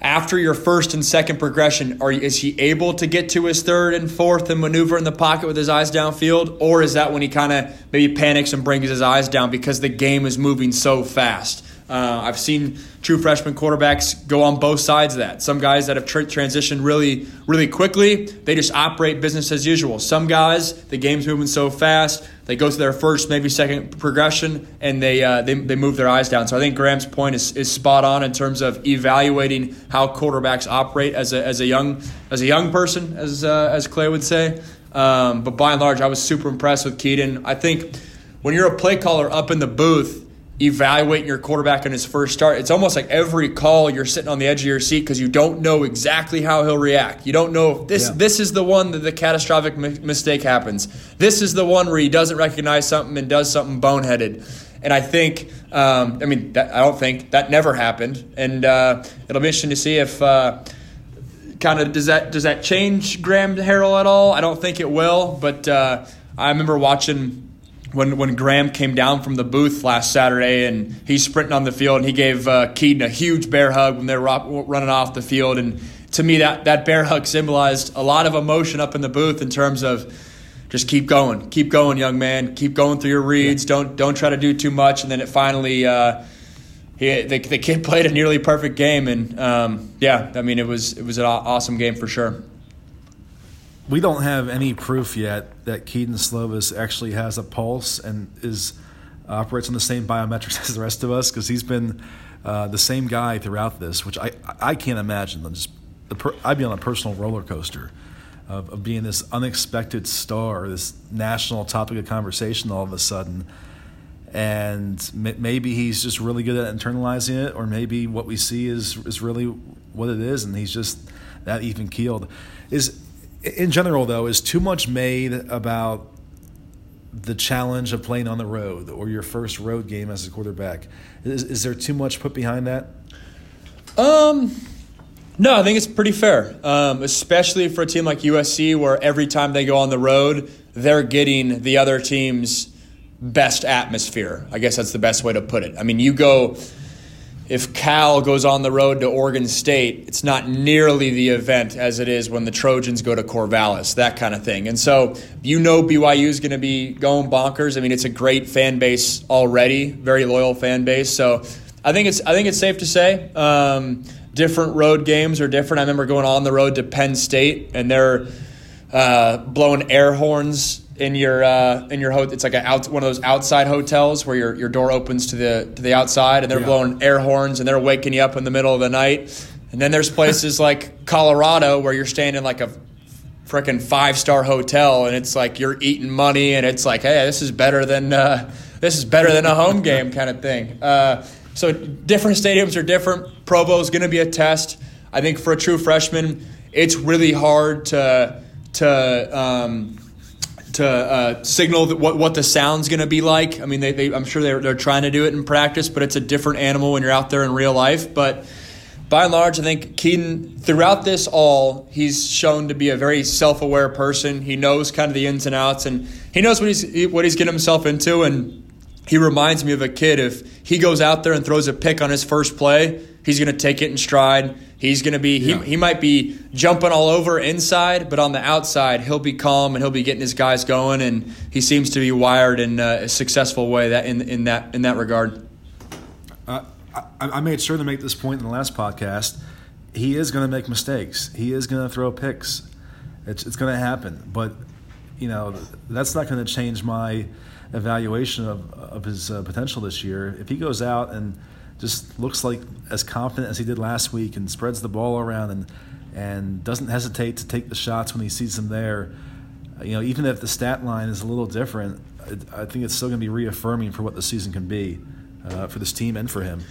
After your first and second progression, are is he able to get to his third and fourth and maneuver in the pocket with his eyes downfield, or is that when he kind of maybe panics and brings his eyes down because the game is moving so fast? Uh, I've seen true freshman quarterbacks go on both sides of that. Some guys that have tra- transitioned really, really quickly, they just operate business as usual. Some guys, the game's moving so fast, they go to their first, maybe second progression, and they uh, they, they move their eyes down. So I think Graham's point is, is spot on in terms of evaluating how quarterbacks operate as a, as a young as a young person, as uh, as Clay would say. Um, but by and large, I was super impressed with Kedon. I think when you're a play caller up in the booth evaluating your quarterback in his first start, it's almost like every call you're sitting on the edge of your seat because you don't know exactly how he'll react. You don't know if this yeah. this is the one that the catastrophic mi- mistake happens. This is the one where he doesn't recognize something and does something boneheaded. And I think, um, I mean, that, I don't think that never happened, and uh, it'll be interesting to see if. Uh, kind of does that does that change Graham Harrell at all? I don't think it will, but uh, I remember watching when when Graham came down from the booth last Saturday and he's sprinting on the field and he gave uh, Kedon a huge bear hug when they were running off the field. And to me that that bear hug symbolized a lot of emotion up in the booth in terms of just keep going, keep going, young man, keep going through your reads. Don't don't try to do too much. And then it finally, uh, he, the, the kid played a nearly perfect game, and um, yeah, I mean it was it was an awesome game for sure we don't have any proof yet that Kedon Slovis actually has a pulse and is operates on the same biometrics as the rest of us because he's been uh, the same guy throughout this, which I I can't imagine. I'm Just per, I'd be on a personal roller coaster of, of being this unexpected star, this national topic of conversation all of a sudden. And maybe he's just really good at internalizing it, or maybe what we see is is really what it is, and he's just that even keeled. Is in general, though, is too much made about the challenge of playing on the road or your first road game as a quarterback? Is, is there too much put behind that? Um, no, I think it's pretty fair, um, especially for a team like USC, where every time they go on the road, they're getting the other team's best atmosphere. I guess that's the best way to put it. I mean, you go if Cal goes on the road to Oregon State, it's not nearly the event as it is when the Trojans go to Corvallis, that kind of thing. And so you know BYU is going to be going bonkers. I mean, it's a great fan base already, very loyal fan base. So I think it's I think it's safe to say um, different road games are different. I remember going on the road to Penn State and they're uh, blowing air horns in your uh, in your hotel. It's like a out, one of those outside hotels where your, your door opens to the to the outside, and they're yeah. blowing air horns and they're waking you up in the middle of the night. And then there's places like Colorado where you're staying in like a freaking five star hotel, and it's like you're eating money, and it's like, hey, this is better than uh, this is better than a home game kind of thing. Uh, so different stadiums are different. Provo is going to be a test. I think for a true freshman, it's really hard to to um, to uh, signal what, what the sound's going to be like. I mean, they, they, I'm sure they're, they're trying to do it in practice, but it's a different animal when you're out there in real life. But by and large, I think Kedon, throughout this all, he's shown to be a very self aware person. He knows kind of the ins and outs, and he knows what he's, what he's getting himself into. And he reminds me of a kid. If he goes out there and throws a pick on his first play, he's going to take it in stride. He's going to be, yeah. he, he might be jumping all over inside, but on the outside, he'll be calm and he'll be getting his guys going. And he seems to be wired in a successful way that in, in, that, in that regard. Uh, I, I made sure to make this point in the last podcast. He is going to make mistakes, he is going to throw picks. It's, it's going to happen. But, you know, that's not going to change my evaluation of, of his uh, potential this year. If he goes out and just looks like as confident as he did last week and spreads the ball around and and doesn't hesitate to take the shots when he sees them there. Uh, you know, even if the stat line is a little different, I, think it's still going to be reaffirming for what the season can be uh, for this team and for him.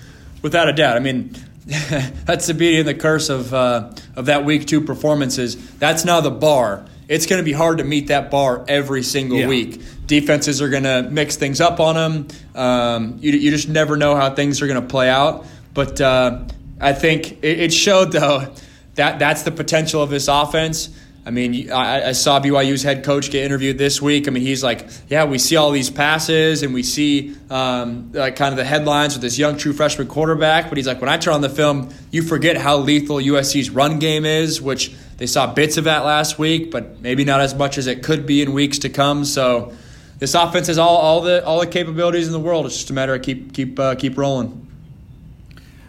Without a doubt. I mean, that's the beauty and the curse of uh, of that week two performances. That's now the bar. It's going to be hard to meet that bar every single yeah. week defenses are going to mix things up on them. Um, you, you just never know how things are going to play out. But uh, I think it, it, showed, though, that that's the potential of this offense. I mean, I, I, saw BYU's head coach get interviewed this week. I mean, he's like, yeah, we see all these passes and we see um, like kind of the headlines with this young true freshman quarterback. But he's like, when I turn on the film, you forget how lethal USC's run game is, which they saw bits of that last week, but maybe not as much as it could be in weeks to come. So this offense has all, all the all the capabilities in the world. It's just a matter of keep keep uh, keep rolling.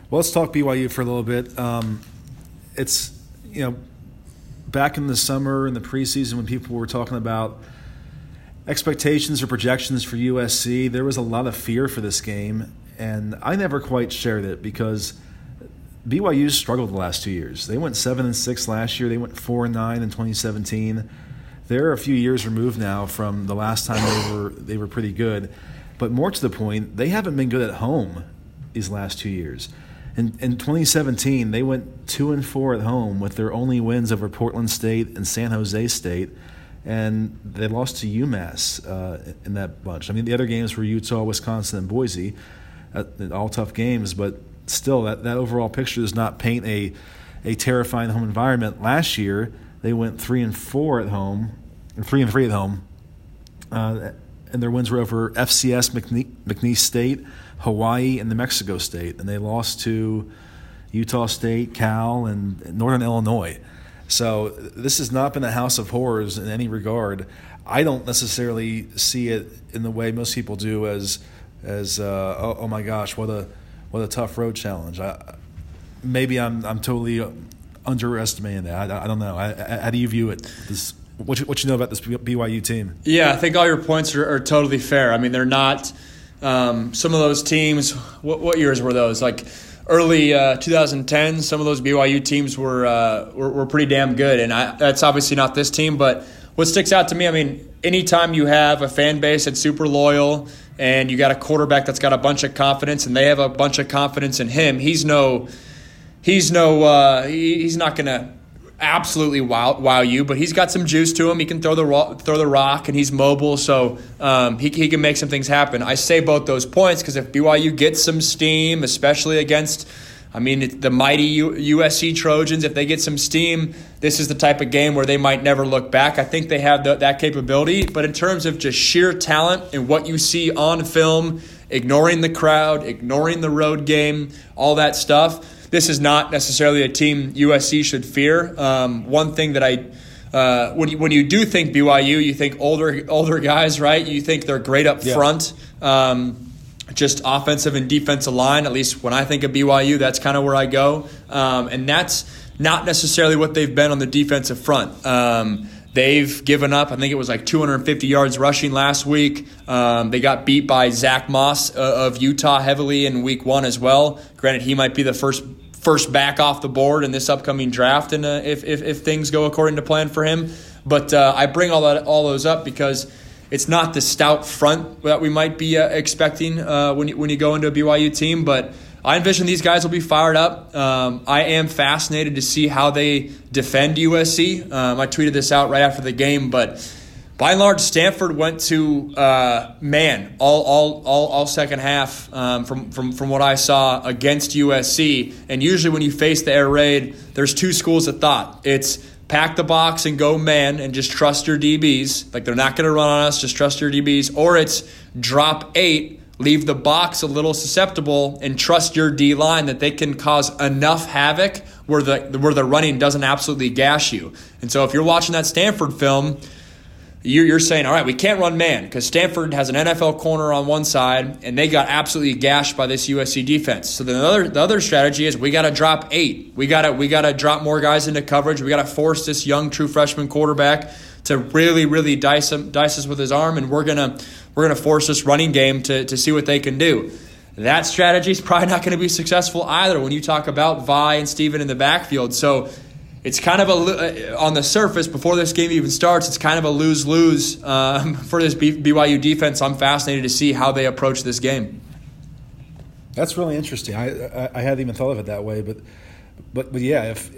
Well, let's talk BYU for a little bit. Um, it's you know back in the summer in the preseason when people were talking about expectations or projections for USC, there was a lot of fear for this game, and I never quite shared it because BYU struggled the last two years. They went seven and six last year. They went four and nine in 2017. They're a few years removed now from the last time they were they were pretty good, but more to the point, they haven't been good at home these last two years. In, in 2017, they went two and four at home with their only wins over Portland State and San Jose State, and they lost to UMass uh, in that bunch. I mean, the other games were Utah, Wisconsin, and Boise, uh, all tough games, but still, that, that overall picture does not paint a a terrifying home environment. Last year, they went three and four at home, three and three at home, uh, and their wins were over FCS McNeese, McNeese State. Hawaii and New Mexico State, and they lost to Utah State, Cal, and Northern Illinois. So this has not been a house of horrors in any regard. I don't necessarily see it in the way most people do as as uh, oh, oh, my gosh, what a what a tough road challenge. I, maybe I'm I'm totally underestimating that. I, I don't know. I, how do you view it? This, what you, what you know about this BYU team? Yeah, I think all your points are, are totally fair. I mean, they're not um, some of those teams, what, what years were those? Like early uh, 2010, some of those BYU teams were, uh, were, were pretty damn good, and I, that's obviously not this team. But what sticks out to me, I mean, anytime you have a fan base that's super loyal, and you got a quarterback that's got a bunch of confidence, and they have a bunch of confidence in him, he's no, he's no, uh, he, he's not gonna absolutely wow, wow you, but he's got some juice to him. He can throw the ro- throw the rock, and he's mobile, so um, he, he can make some things happen. I say both those points because if BYU gets some steam, especially against, I mean, the mighty USC Trojans, if they get some steam, this is the type of game where they might never look back. I think they have the, that capability, but in terms of just sheer talent and what you see on film, ignoring the crowd, ignoring the road game, all that stuff this is not necessarily a team USC should fear. Um, one thing that I uh, when you, when you do think BYU, you think older older guys, right? You think they're great up yeah. front, um, just offensive and defensive line. At least when I think of BYU, that's kind of where I go, um, and that's not necessarily what they've been on the defensive front. Um, they've given up. I think it was like 250 yards rushing last week. Um, they got beat by Zach Moss uh, of Utah heavily in Week One as well. Granted, he might be the first first back off the board in this upcoming draft, and uh, if, if, if things go according to plan for him. But uh, I bring all that all those up because it's not the stout front that we might be uh, expecting when you, when you go into a BYU team, but. I envision these guys will be fired up. Um, I am fascinated to see how they defend USC. Um, I tweeted this out right after the game, but by and large, Stanford went to uh, man all, all, all, all second half um, from, from, from what I saw against USC. And usually, when you face the air raid, there's two schools of thought. It's pack the box and go man and just trust your DBs. Like they're not going to run on us, just trust your DBs. Or it's drop eight, leave the box a little susceptible, and trust your D line that they can cause enough havoc where the where the running doesn't absolutely gash you. And so, if you're watching that Stanford film you're saying, all right, we can't run man because Stanford has an NFL corner on one side and they got absolutely gashed by this USC defense. So the other the other strategy is we got to drop eight. We got to we got to drop more guys into coverage. We got to force this young true freshman quarterback to really really dice him, dice us with his arm, and we're gonna we're gonna force this running game to to see what they can do. That strategy is probably not going to be successful either when you talk about Vi and Stephen in the backfield. So it's kind of a uh, on the surface before this game even starts. It's kind of a lose lose um, for this BYU defense. I'm fascinated to see how they approach this game. That's really interesting. I, I, I hadn't even thought of it that way, but but but yeah, if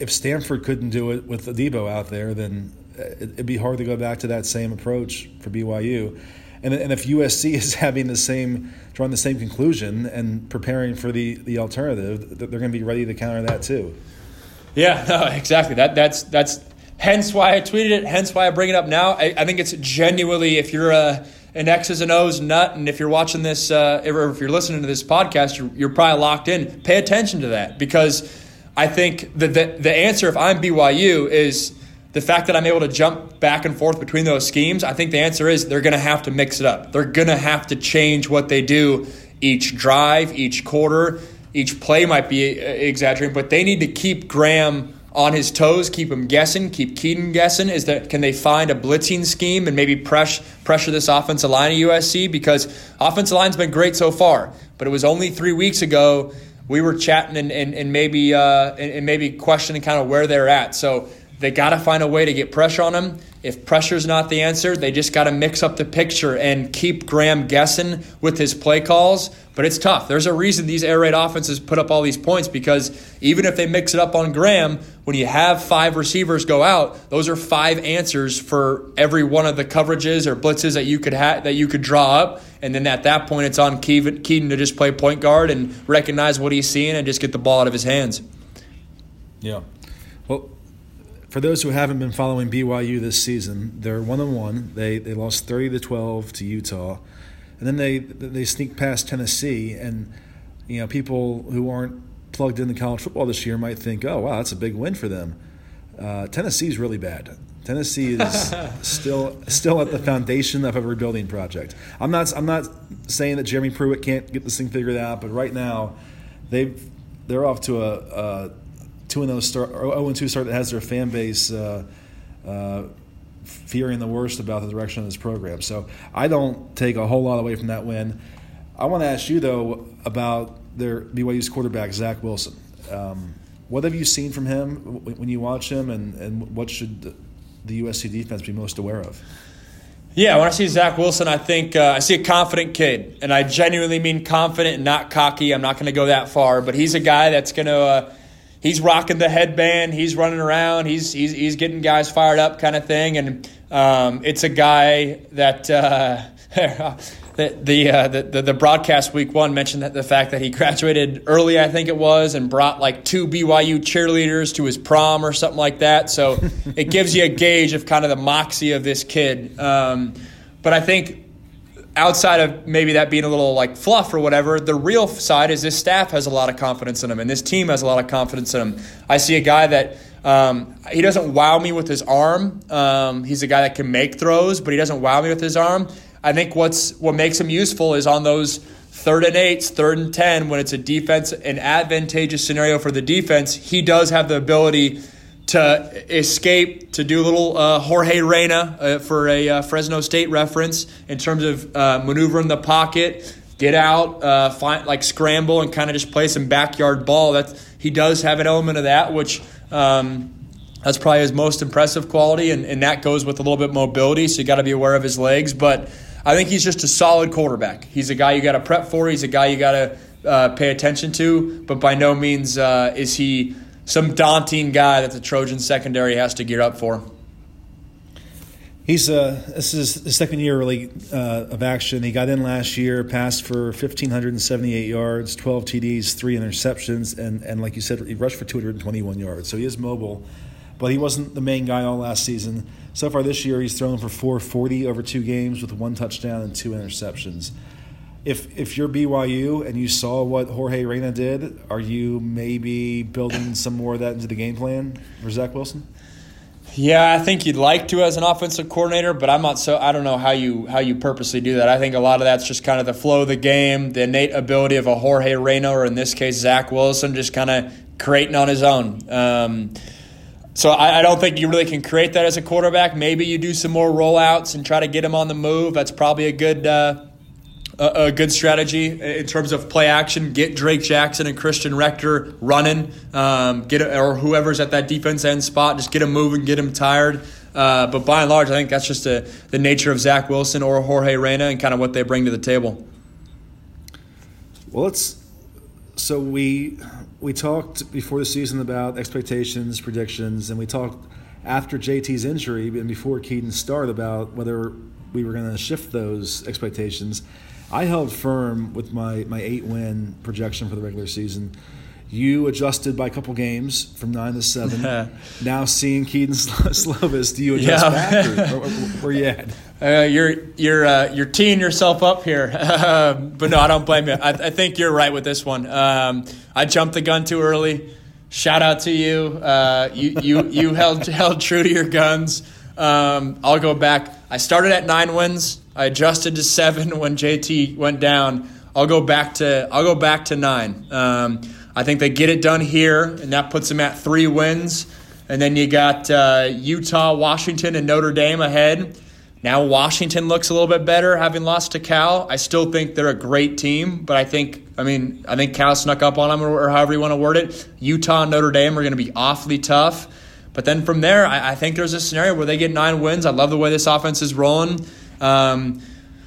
if Stanford couldn't do it with Adebo out there, then it'd be hard to go back to that same approach for BYU. And, and if USC is having the same, drawing the same conclusion and preparing for the, the alternative, that they're going to be ready to counter that too. Yeah, no, exactly. That that's that's hence why I tweeted it. Hence why I bring it up now. I, I think it's genuinely if you're a an X's and O's nut, and if you're watching this uh, or if you're listening to this podcast, you're, you're probably locked in. Pay attention to that because I think the, the the answer if I'm BYU is the fact that I'm able to jump back and forth between those schemes, I think the answer is they're going to have to mix it up. They're going to have to change what they do each drive, each quarter, each play might be exaggerating, but they need to keep Graham on his toes, keep him guessing, keep Kedon guessing. Is that can they find a blitzing scheme and maybe press, pressure this offensive line of USC because offensive line's been great so far, but it was only three weeks ago we were chatting and, and, and maybe uh, and, and maybe questioning kind of where they're at. So they got to find a way to get pressure on him. If pressure's not the answer, they just got to mix up the picture and keep Graham guessing with his play calls. But it's tough. There's a reason these air raid offenses put up all these points because even if they mix it up on Graham, when you have five receivers go out, those are five answers for every one of the coverages or blitzes that you could ha- that you could draw up. And then at that point, it's on Kedon to just play point guard and recognize what he's seeing and just get the ball out of his hands. Yeah. For those who haven't been following BYU this season, they're one on one. They they lost thirty to twelve to Utah, and then they they sneak past Tennessee. And you know, people who aren't plugged into college football this year might think, "Oh, wow, that's a big win for them." Uh, Tennessee's really bad. Tennessee is still still at the foundation of a rebuilding project. I'm not I'm not saying that Jeremy Pruitt can't get this thing figured out, but right now they've they're off to a, a two and start or zero and two start that has their fan base uh, uh, fearing the worst about the direction of this program. So I don't take a whole lot away from that win. I want to ask you though about their BYU's quarterback Zach Wilson. Um, what have you seen from him when you watch him, and, and what should the USC defense be most aware of? Yeah, when I see Zach Wilson, I think uh, I see a confident kid, and I genuinely mean confident and not cocky. I'm not going to go that far, but he's a guy that's going to. Uh, he's rocking the headband. He's running around. He's he's, he's getting guys fired up, kind of thing. And um, it's a guy that. Uh, the the, uh, the, the broadcast week one mentioned that the fact that he graduated early, I think it was, and brought like two BYU cheerleaders to his prom or something like that. So it gives you a gauge of kind of the moxie of this kid. Um, but I think outside of maybe that being a little like fluff or whatever, the real side is this staff has a lot of confidence in him, and this team has a lot of confidence in him. I see a guy that um, he doesn't wow me with his arm. Um, he's a guy that can make throws, but he doesn't wow me with his arm. I think what's what makes him useful is on those third and eights, third and ten, when it's a defense, an advantageous scenario for the defense, he does have the ability to escape, to do a little uh, Jorge Reyna uh, for a uh, Fresno State reference in terms of uh, maneuvering the pocket, get out, uh, find like scramble, and kind of just play some backyard ball. That he does have an element of that, which. Um, that's probably his most impressive quality, and, and that goes with a little bit mobility, so you got to be aware of his legs. But I think he's just a solid quarterback. He's a guy you got to prep for. He's a guy you got to uh, pay attention to. But by no means is he some daunting guy that the Trojan secondary has to gear up for. He's uh, this is the second year really uh, of action. He got in last year, passed for 1,578 yards, 12 TDs, three interceptions, and, and like you said, he rushed for 221 yards. So he is mobile, but he wasn't the main guy all last season. So far this year, he's thrown for 440 over two games with one touchdown and two interceptions if if you're BYU and you saw what Jorge Reyna did, are you maybe building some more of that into the game plan for Zach Wilson? Yeah, I think you'd like to as an offensive coordinator, but I'm not so. I don't know how you how you purposely do that. I think a lot of that's just kind of the flow of the game, the innate ability of a Jorge Reyna, or in this case Zach Wilson, just kind of creating on his own. Um, so I, I, don't think you really can create that as a quarterback. Maybe you do some more rollouts and try to get him on the move. That's probably a good uh, a, a, good strategy in terms of play action. Get Drake Jackson and Christian Rector running. Um, get or whoever's at that defense end spot, just get them moving, get them tired. Uh, but by and large, I think that's just a, the nature of Zach Wilson or Jorge Reyna and kind of what they bring to the table. Well, let's. So we we talked before the season about expectations, predictions, and we talked after JT's injury and before Kedon started about whether we were going to shift those expectations. I held firm with my, my eight win projection for the regular season. You adjusted by a couple games from nine to seven. now seeing Kedon Slovis, do you adjust yeah. back, or, or, where you at? Uh, you're you're uh, you're teeing yourself up here, but no, I don't blame you. I, I, think you're right with this one. Um, I jumped the gun too early. Shout out to you. Uh, you you you held held true to your guns. Um, I'll go back. I started at nine wins. I adjusted to seven when JT went down. I'll go back to I'll go back to nine. Um, I think they get it done here, and that puts them at three wins. And then you got uh, Utah, Washington, and Notre Dame ahead. Now Washington looks a little bit better, having lost to Cal. I still think they're a great team, but I think I mean I think Cal snuck up on them, or, however you want to word it. Utah and Notre Dame are going to be awfully tough. But then from there, I, I, think there's a scenario where they get nine wins. I love the way this offense is rolling. Um,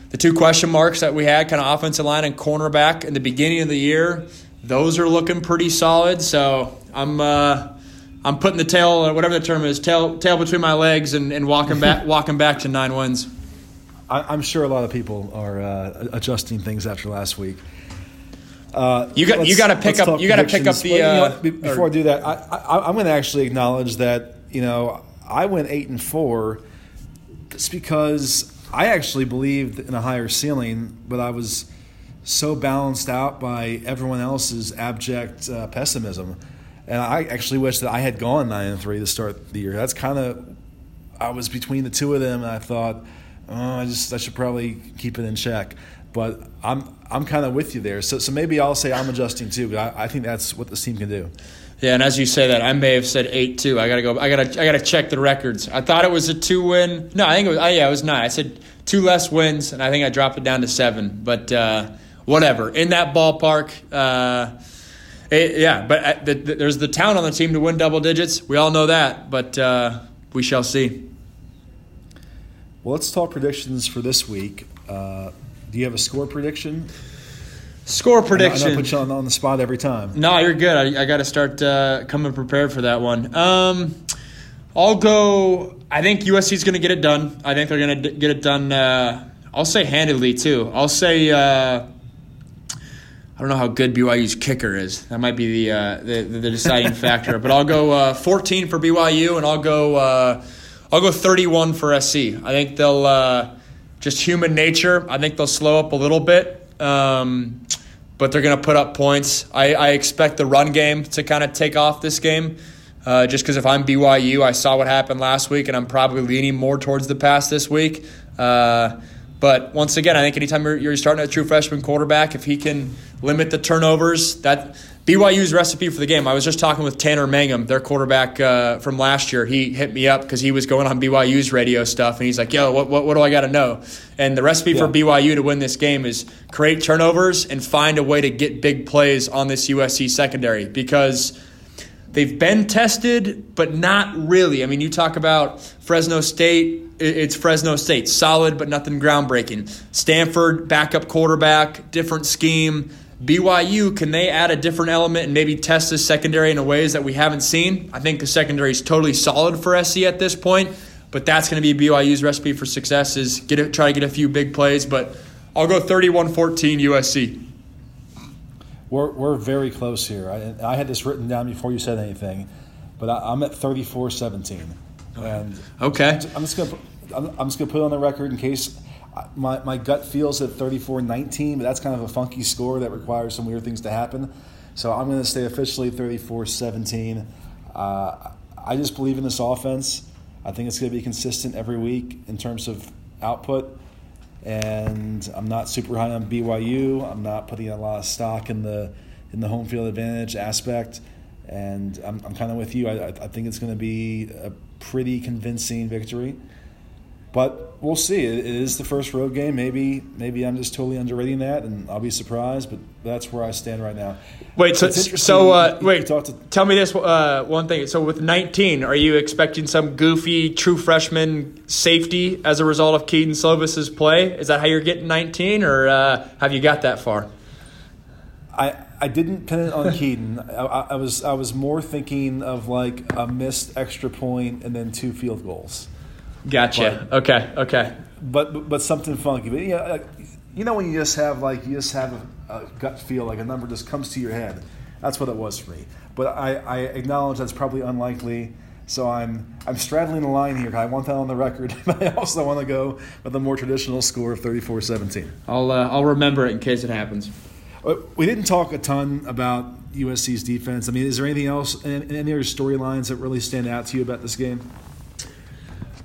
the two question marks that we had, kind of offensive line and cornerback in the beginning of the year, those are looking pretty solid. So I'm uh, I'm putting the tail, or whatever the term is, tail tail between my legs and, and walking back walking back to nine wins. I, am sure a lot of people are uh, adjusting things after last week. Uh, you got you got to pick up you got to pick up the. Well, you know uh, before or, I do that, I, I, I'm going to actually acknowledge that you know I went eight and four. Just because I actually believed in a higher ceiling, but I was so balanced out by everyone else's abject uh, pessimism. And I actually wish that I had gone nine and three to start the year. That's kind of I was between the two of them, and I thought, oh, I just I should probably keep it in check. But I'm I'm kind of with you there. So so maybe I'll say I'm adjusting too. But I, I think that's what this team can do. Yeah, and as you say that, I may have said eight too. I gotta go. I gotta. I gotta check the records. I thought it was a two win. No, I think it was. Yeah, it was nine. I said two less wins, and I think I dropped it down to seven. But uh, whatever, in that ballpark. Uh, it, yeah, but uh, the, the, there's the talent on the team to win double digits. We all know that, but uh, we shall see. Well, let's talk predictions for this week. Uh, do you have a score prediction? Score prediction. I, I put you on, on, the spot every time. No, you're good. I, I got to start uh, coming prepared for that one. Um, I'll go. I think USC is going to get it done. I think they're going to get it done. Uh, I'll say handedly too. I'll say. Uh, I don't know how good BYU's kicker is. That might be the uh, the, the, deciding factor. But I'll go uh, 14 for BYU, and I'll go uh, I'll go 31 for SC. I think they'll uh, just human nature. I think they'll slow up a little bit. Um, but they're going to put up points. I, I, expect the run game to kind of take off this game. Uh, just because if I'm BYU, I saw what happened last week, and I'm probably leaning more towards the pass this week. Uh, but once again, I think anytime you're, you're, starting a true freshman quarterback, if he can limit the turnovers, that BYU's recipe for the game. I was just talking with Tanner Mangum, their quarterback uh, from last year. He hit me up because he was going on BYU's radio stuff, and he's like, "Yo, what, what, what do I got to know?" And the recipe yeah. for BYU to win this game is create turnovers and find a way to get big plays on this USC secondary because they've been tested, but not really. I mean, you talk about Fresno State. It's Fresno State, solid but nothing groundbreaking. Stanford, backup quarterback, different scheme BYU, can they add a different element and maybe test this secondary in ways that we haven't seen? I think the secondary is totally solid for SC at this point, but that's going to be BYU's recipe for success is get try to get a few big plays. But I'll go 31-14 USC. We're, we're very close here. I, I had this written down before you said anything, but I, am at 34-17. And okay, I'm just gonna I'm just gonna put it on the record in case my, my gut feels at 34 19, but that's kind of a funky score that requires some weird things to happen. So I'm going to stay officially 34 17. Uh, I just believe in this offense. I think it's going to be consistent every week in terms of output. And I'm not super high on BYU. I'm not putting a lot of stock in the in the home field advantage aspect. And I'm, I'm kind of with you. I, I think it's going to be a pretty convincing victory. But we'll see. It is the first road game. Maybe maybe I'm just totally underrating that, and I'll be surprised. But that's where I stand right now. Wait, so, so uh, wait. To, tell me this uh, one thing. So with 19, are you expecting some goofy true freshman safety as a result of Kedon Slovis's play? Is that how you're getting 19, or uh, have you got that far? I. I didn't pin it on Kedon. I, I was I was more thinking of like a missed extra point and then two field goals. Gotcha. But, okay. Okay. But, but something funky. But yeah, you know when you just have like you just have a, a, gut feel like a number just comes to your head, That's what it was for me. But I, I acknowledge that's probably unlikely. So I'm I'm straddling the line here. I want that on the record, but I also want to go with the more traditional score of 34-17. I'll uh, I'll remember it in case it happens. Uh, we didn't talk a ton about USC's defense. I mean, is there anything else, any other storylines that really stand out to you about this game?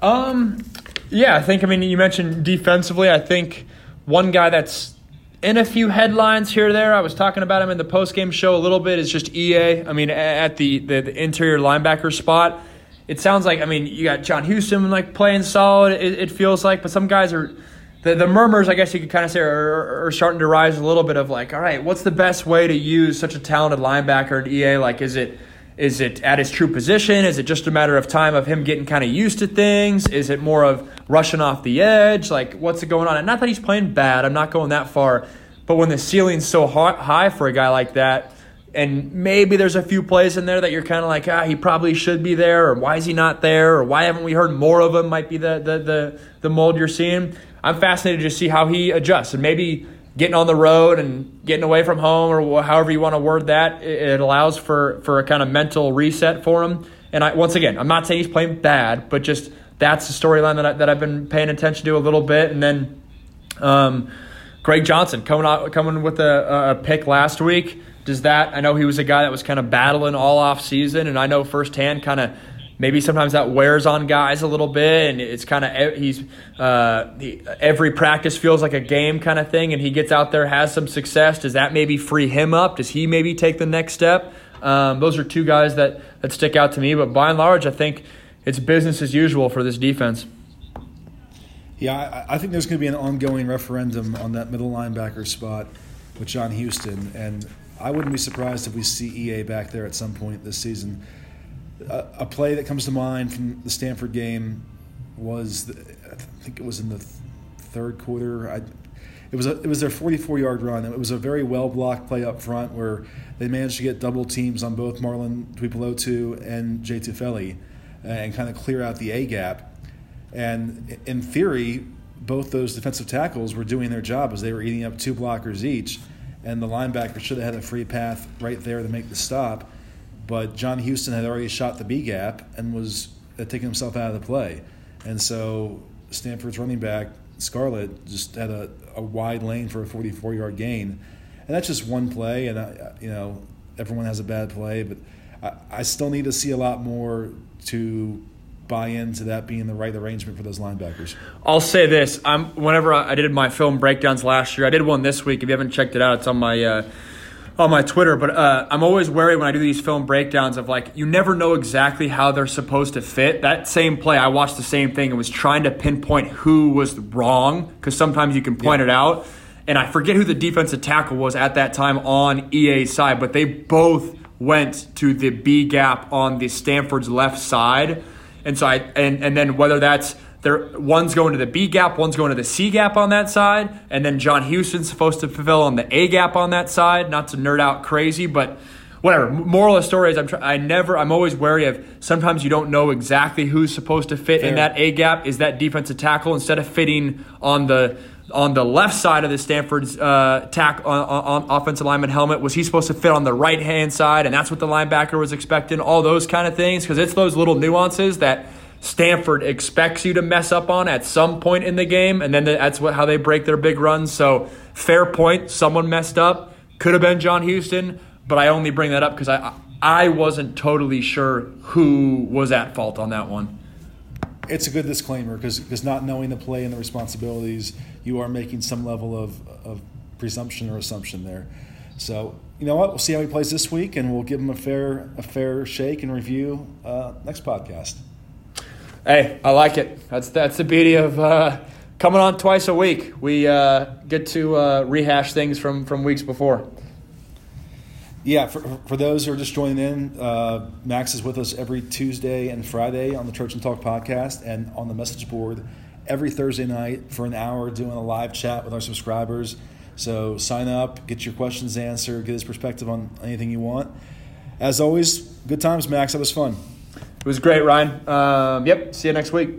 Um, yeah, I think. I mean, you mentioned defensively. I think one guy that's in a few headlines here or there. I was talking about him in the post game show a little bit. Is just EA. I mean, at the, the, the interior linebacker spot, it sounds like. I mean, you got John Houston like playing solid. It, it feels like, but some guys are. The, the murmurs, I guess you could kind of say, are, are starting to rise a little bit of like, all right, what's the best way to use such a talented linebacker at EA? Like, is it is it at his true position? Is it just a matter of time of him getting kind of used to things? Is it more of rushing off the edge? Like, what's going on? And not that he's playing bad, I'm not going that far. But when the ceiling's so high for a guy like that, and maybe there's a few plays in there that you're kind of like, ah, he probably should be there, or why is he not there, or why haven't we heard more of him? Might be the the the, the mold you're seeing. I'm fascinated to see how he adjusts, and maybe getting on the road and getting away from home or however you want to word that, it allows for, for a kind of mental reset for him. And I, once again, I'm not saying he's playing bad, but just that's the storyline that, I, that I've been paying attention to a little bit. And then um, Greg Johnson coming out, coming with a, a pick last week. Does that? I know he was a guy that was kind of battling all off season, and I know firsthand kind of maybe sometimes that wears on guys a little bit, and it's kind of he's uh, he, every practice feels like a game kind of thing, and he gets out there has some success. Does that maybe free him up? Does he maybe take the next step? Um, those are two guys that that stick out to me, but by and large, I think it's business as usual for this defense. Yeah, I, I think there's going to be an ongoing referendum on that middle linebacker spot with John Houston, and I wouldn't be surprised if we see EA back there at some point this season a, play that comes to mind from the Stanford game was, the, I think it was in the th- third quarter. I, it was a, it was their 44 yard run. It was a very well blocked play up front where they managed to get double teams on both Marlon Tuipulotu and Jay Tufele uh, and kind of clear out the A gap. And in theory, both those defensive tackles were doing their job as they were eating up two blockers each, and the linebacker should have had a free path right there to make the stop but John Houston had already shot the B gap and was taking himself out of the play. And so Stanford's running back, Scarlett, just had a, a wide lane for a 44 yard gain. And that's just one play. And, I, you know, everyone has a bad play, but I, I still need to see a lot more to buy into that being the right arrangement for those linebackers. I'll say this: I'm whenever I did my film breakdowns last year, I did one this week. If you haven't checked it out, it's on my uh, on my Twitter, but uh, I'm always wary when I do these film breakdowns of like, you never know exactly how they're supposed to fit. That same play, I watched the same thing and was trying to pinpoint who was wrong because sometimes you can point yeah. it out. And I forget who the defensive tackle was at that time on EA's side, but they both went to the B gap on the Stanford's left side. And so I, and, and then whether that's there, one's going to the B gap, one's going to the C gap on that side, and then John Houston's supposed to fulfill on the A gap on that side. Not to nerd out crazy, but whatever. Moral of the story is, I'm try- I never, I'm always wary of. Sometimes you don't know exactly who's supposed to fit Fair. in that A gap. Is that defensive tackle instead of fitting on the on the left side of the Stanford's uh, tack on, on, offensive lineman helmet? Was he supposed to fit on the right hand side, and that's what the linebacker was expecting? All those kind of things because it's those little nuances that Stanford expects you to mess up on at some point in the game, and then that's what, how they break their big runs. So, fair point. Someone messed up. Could have been John Houston, but I only bring that up because I I wasn't totally sure who was at fault on that one. It's a good disclaimer because because not knowing the play and the responsibilities, you are making some level of, of presumption or assumption there. So you know what? We'll see how he plays this week, and we'll give him a fair a fair shake and review uh, next podcast. Hey, I like it. That's that's the beauty of uh, coming on twice a week. We uh, get to uh, rehash things from from weeks before. Yeah, for, for those who are just joining in, uh, Max is with us every Tuesday and Friday on the Trojan Talk podcast and on the message board every Thursday night for an hour doing a live chat with our subscribers. So sign up, get your questions answered, get his perspective on anything you want. As always, good times, Max. That was fun. It was great, Ryan. Um, yep. See you next week.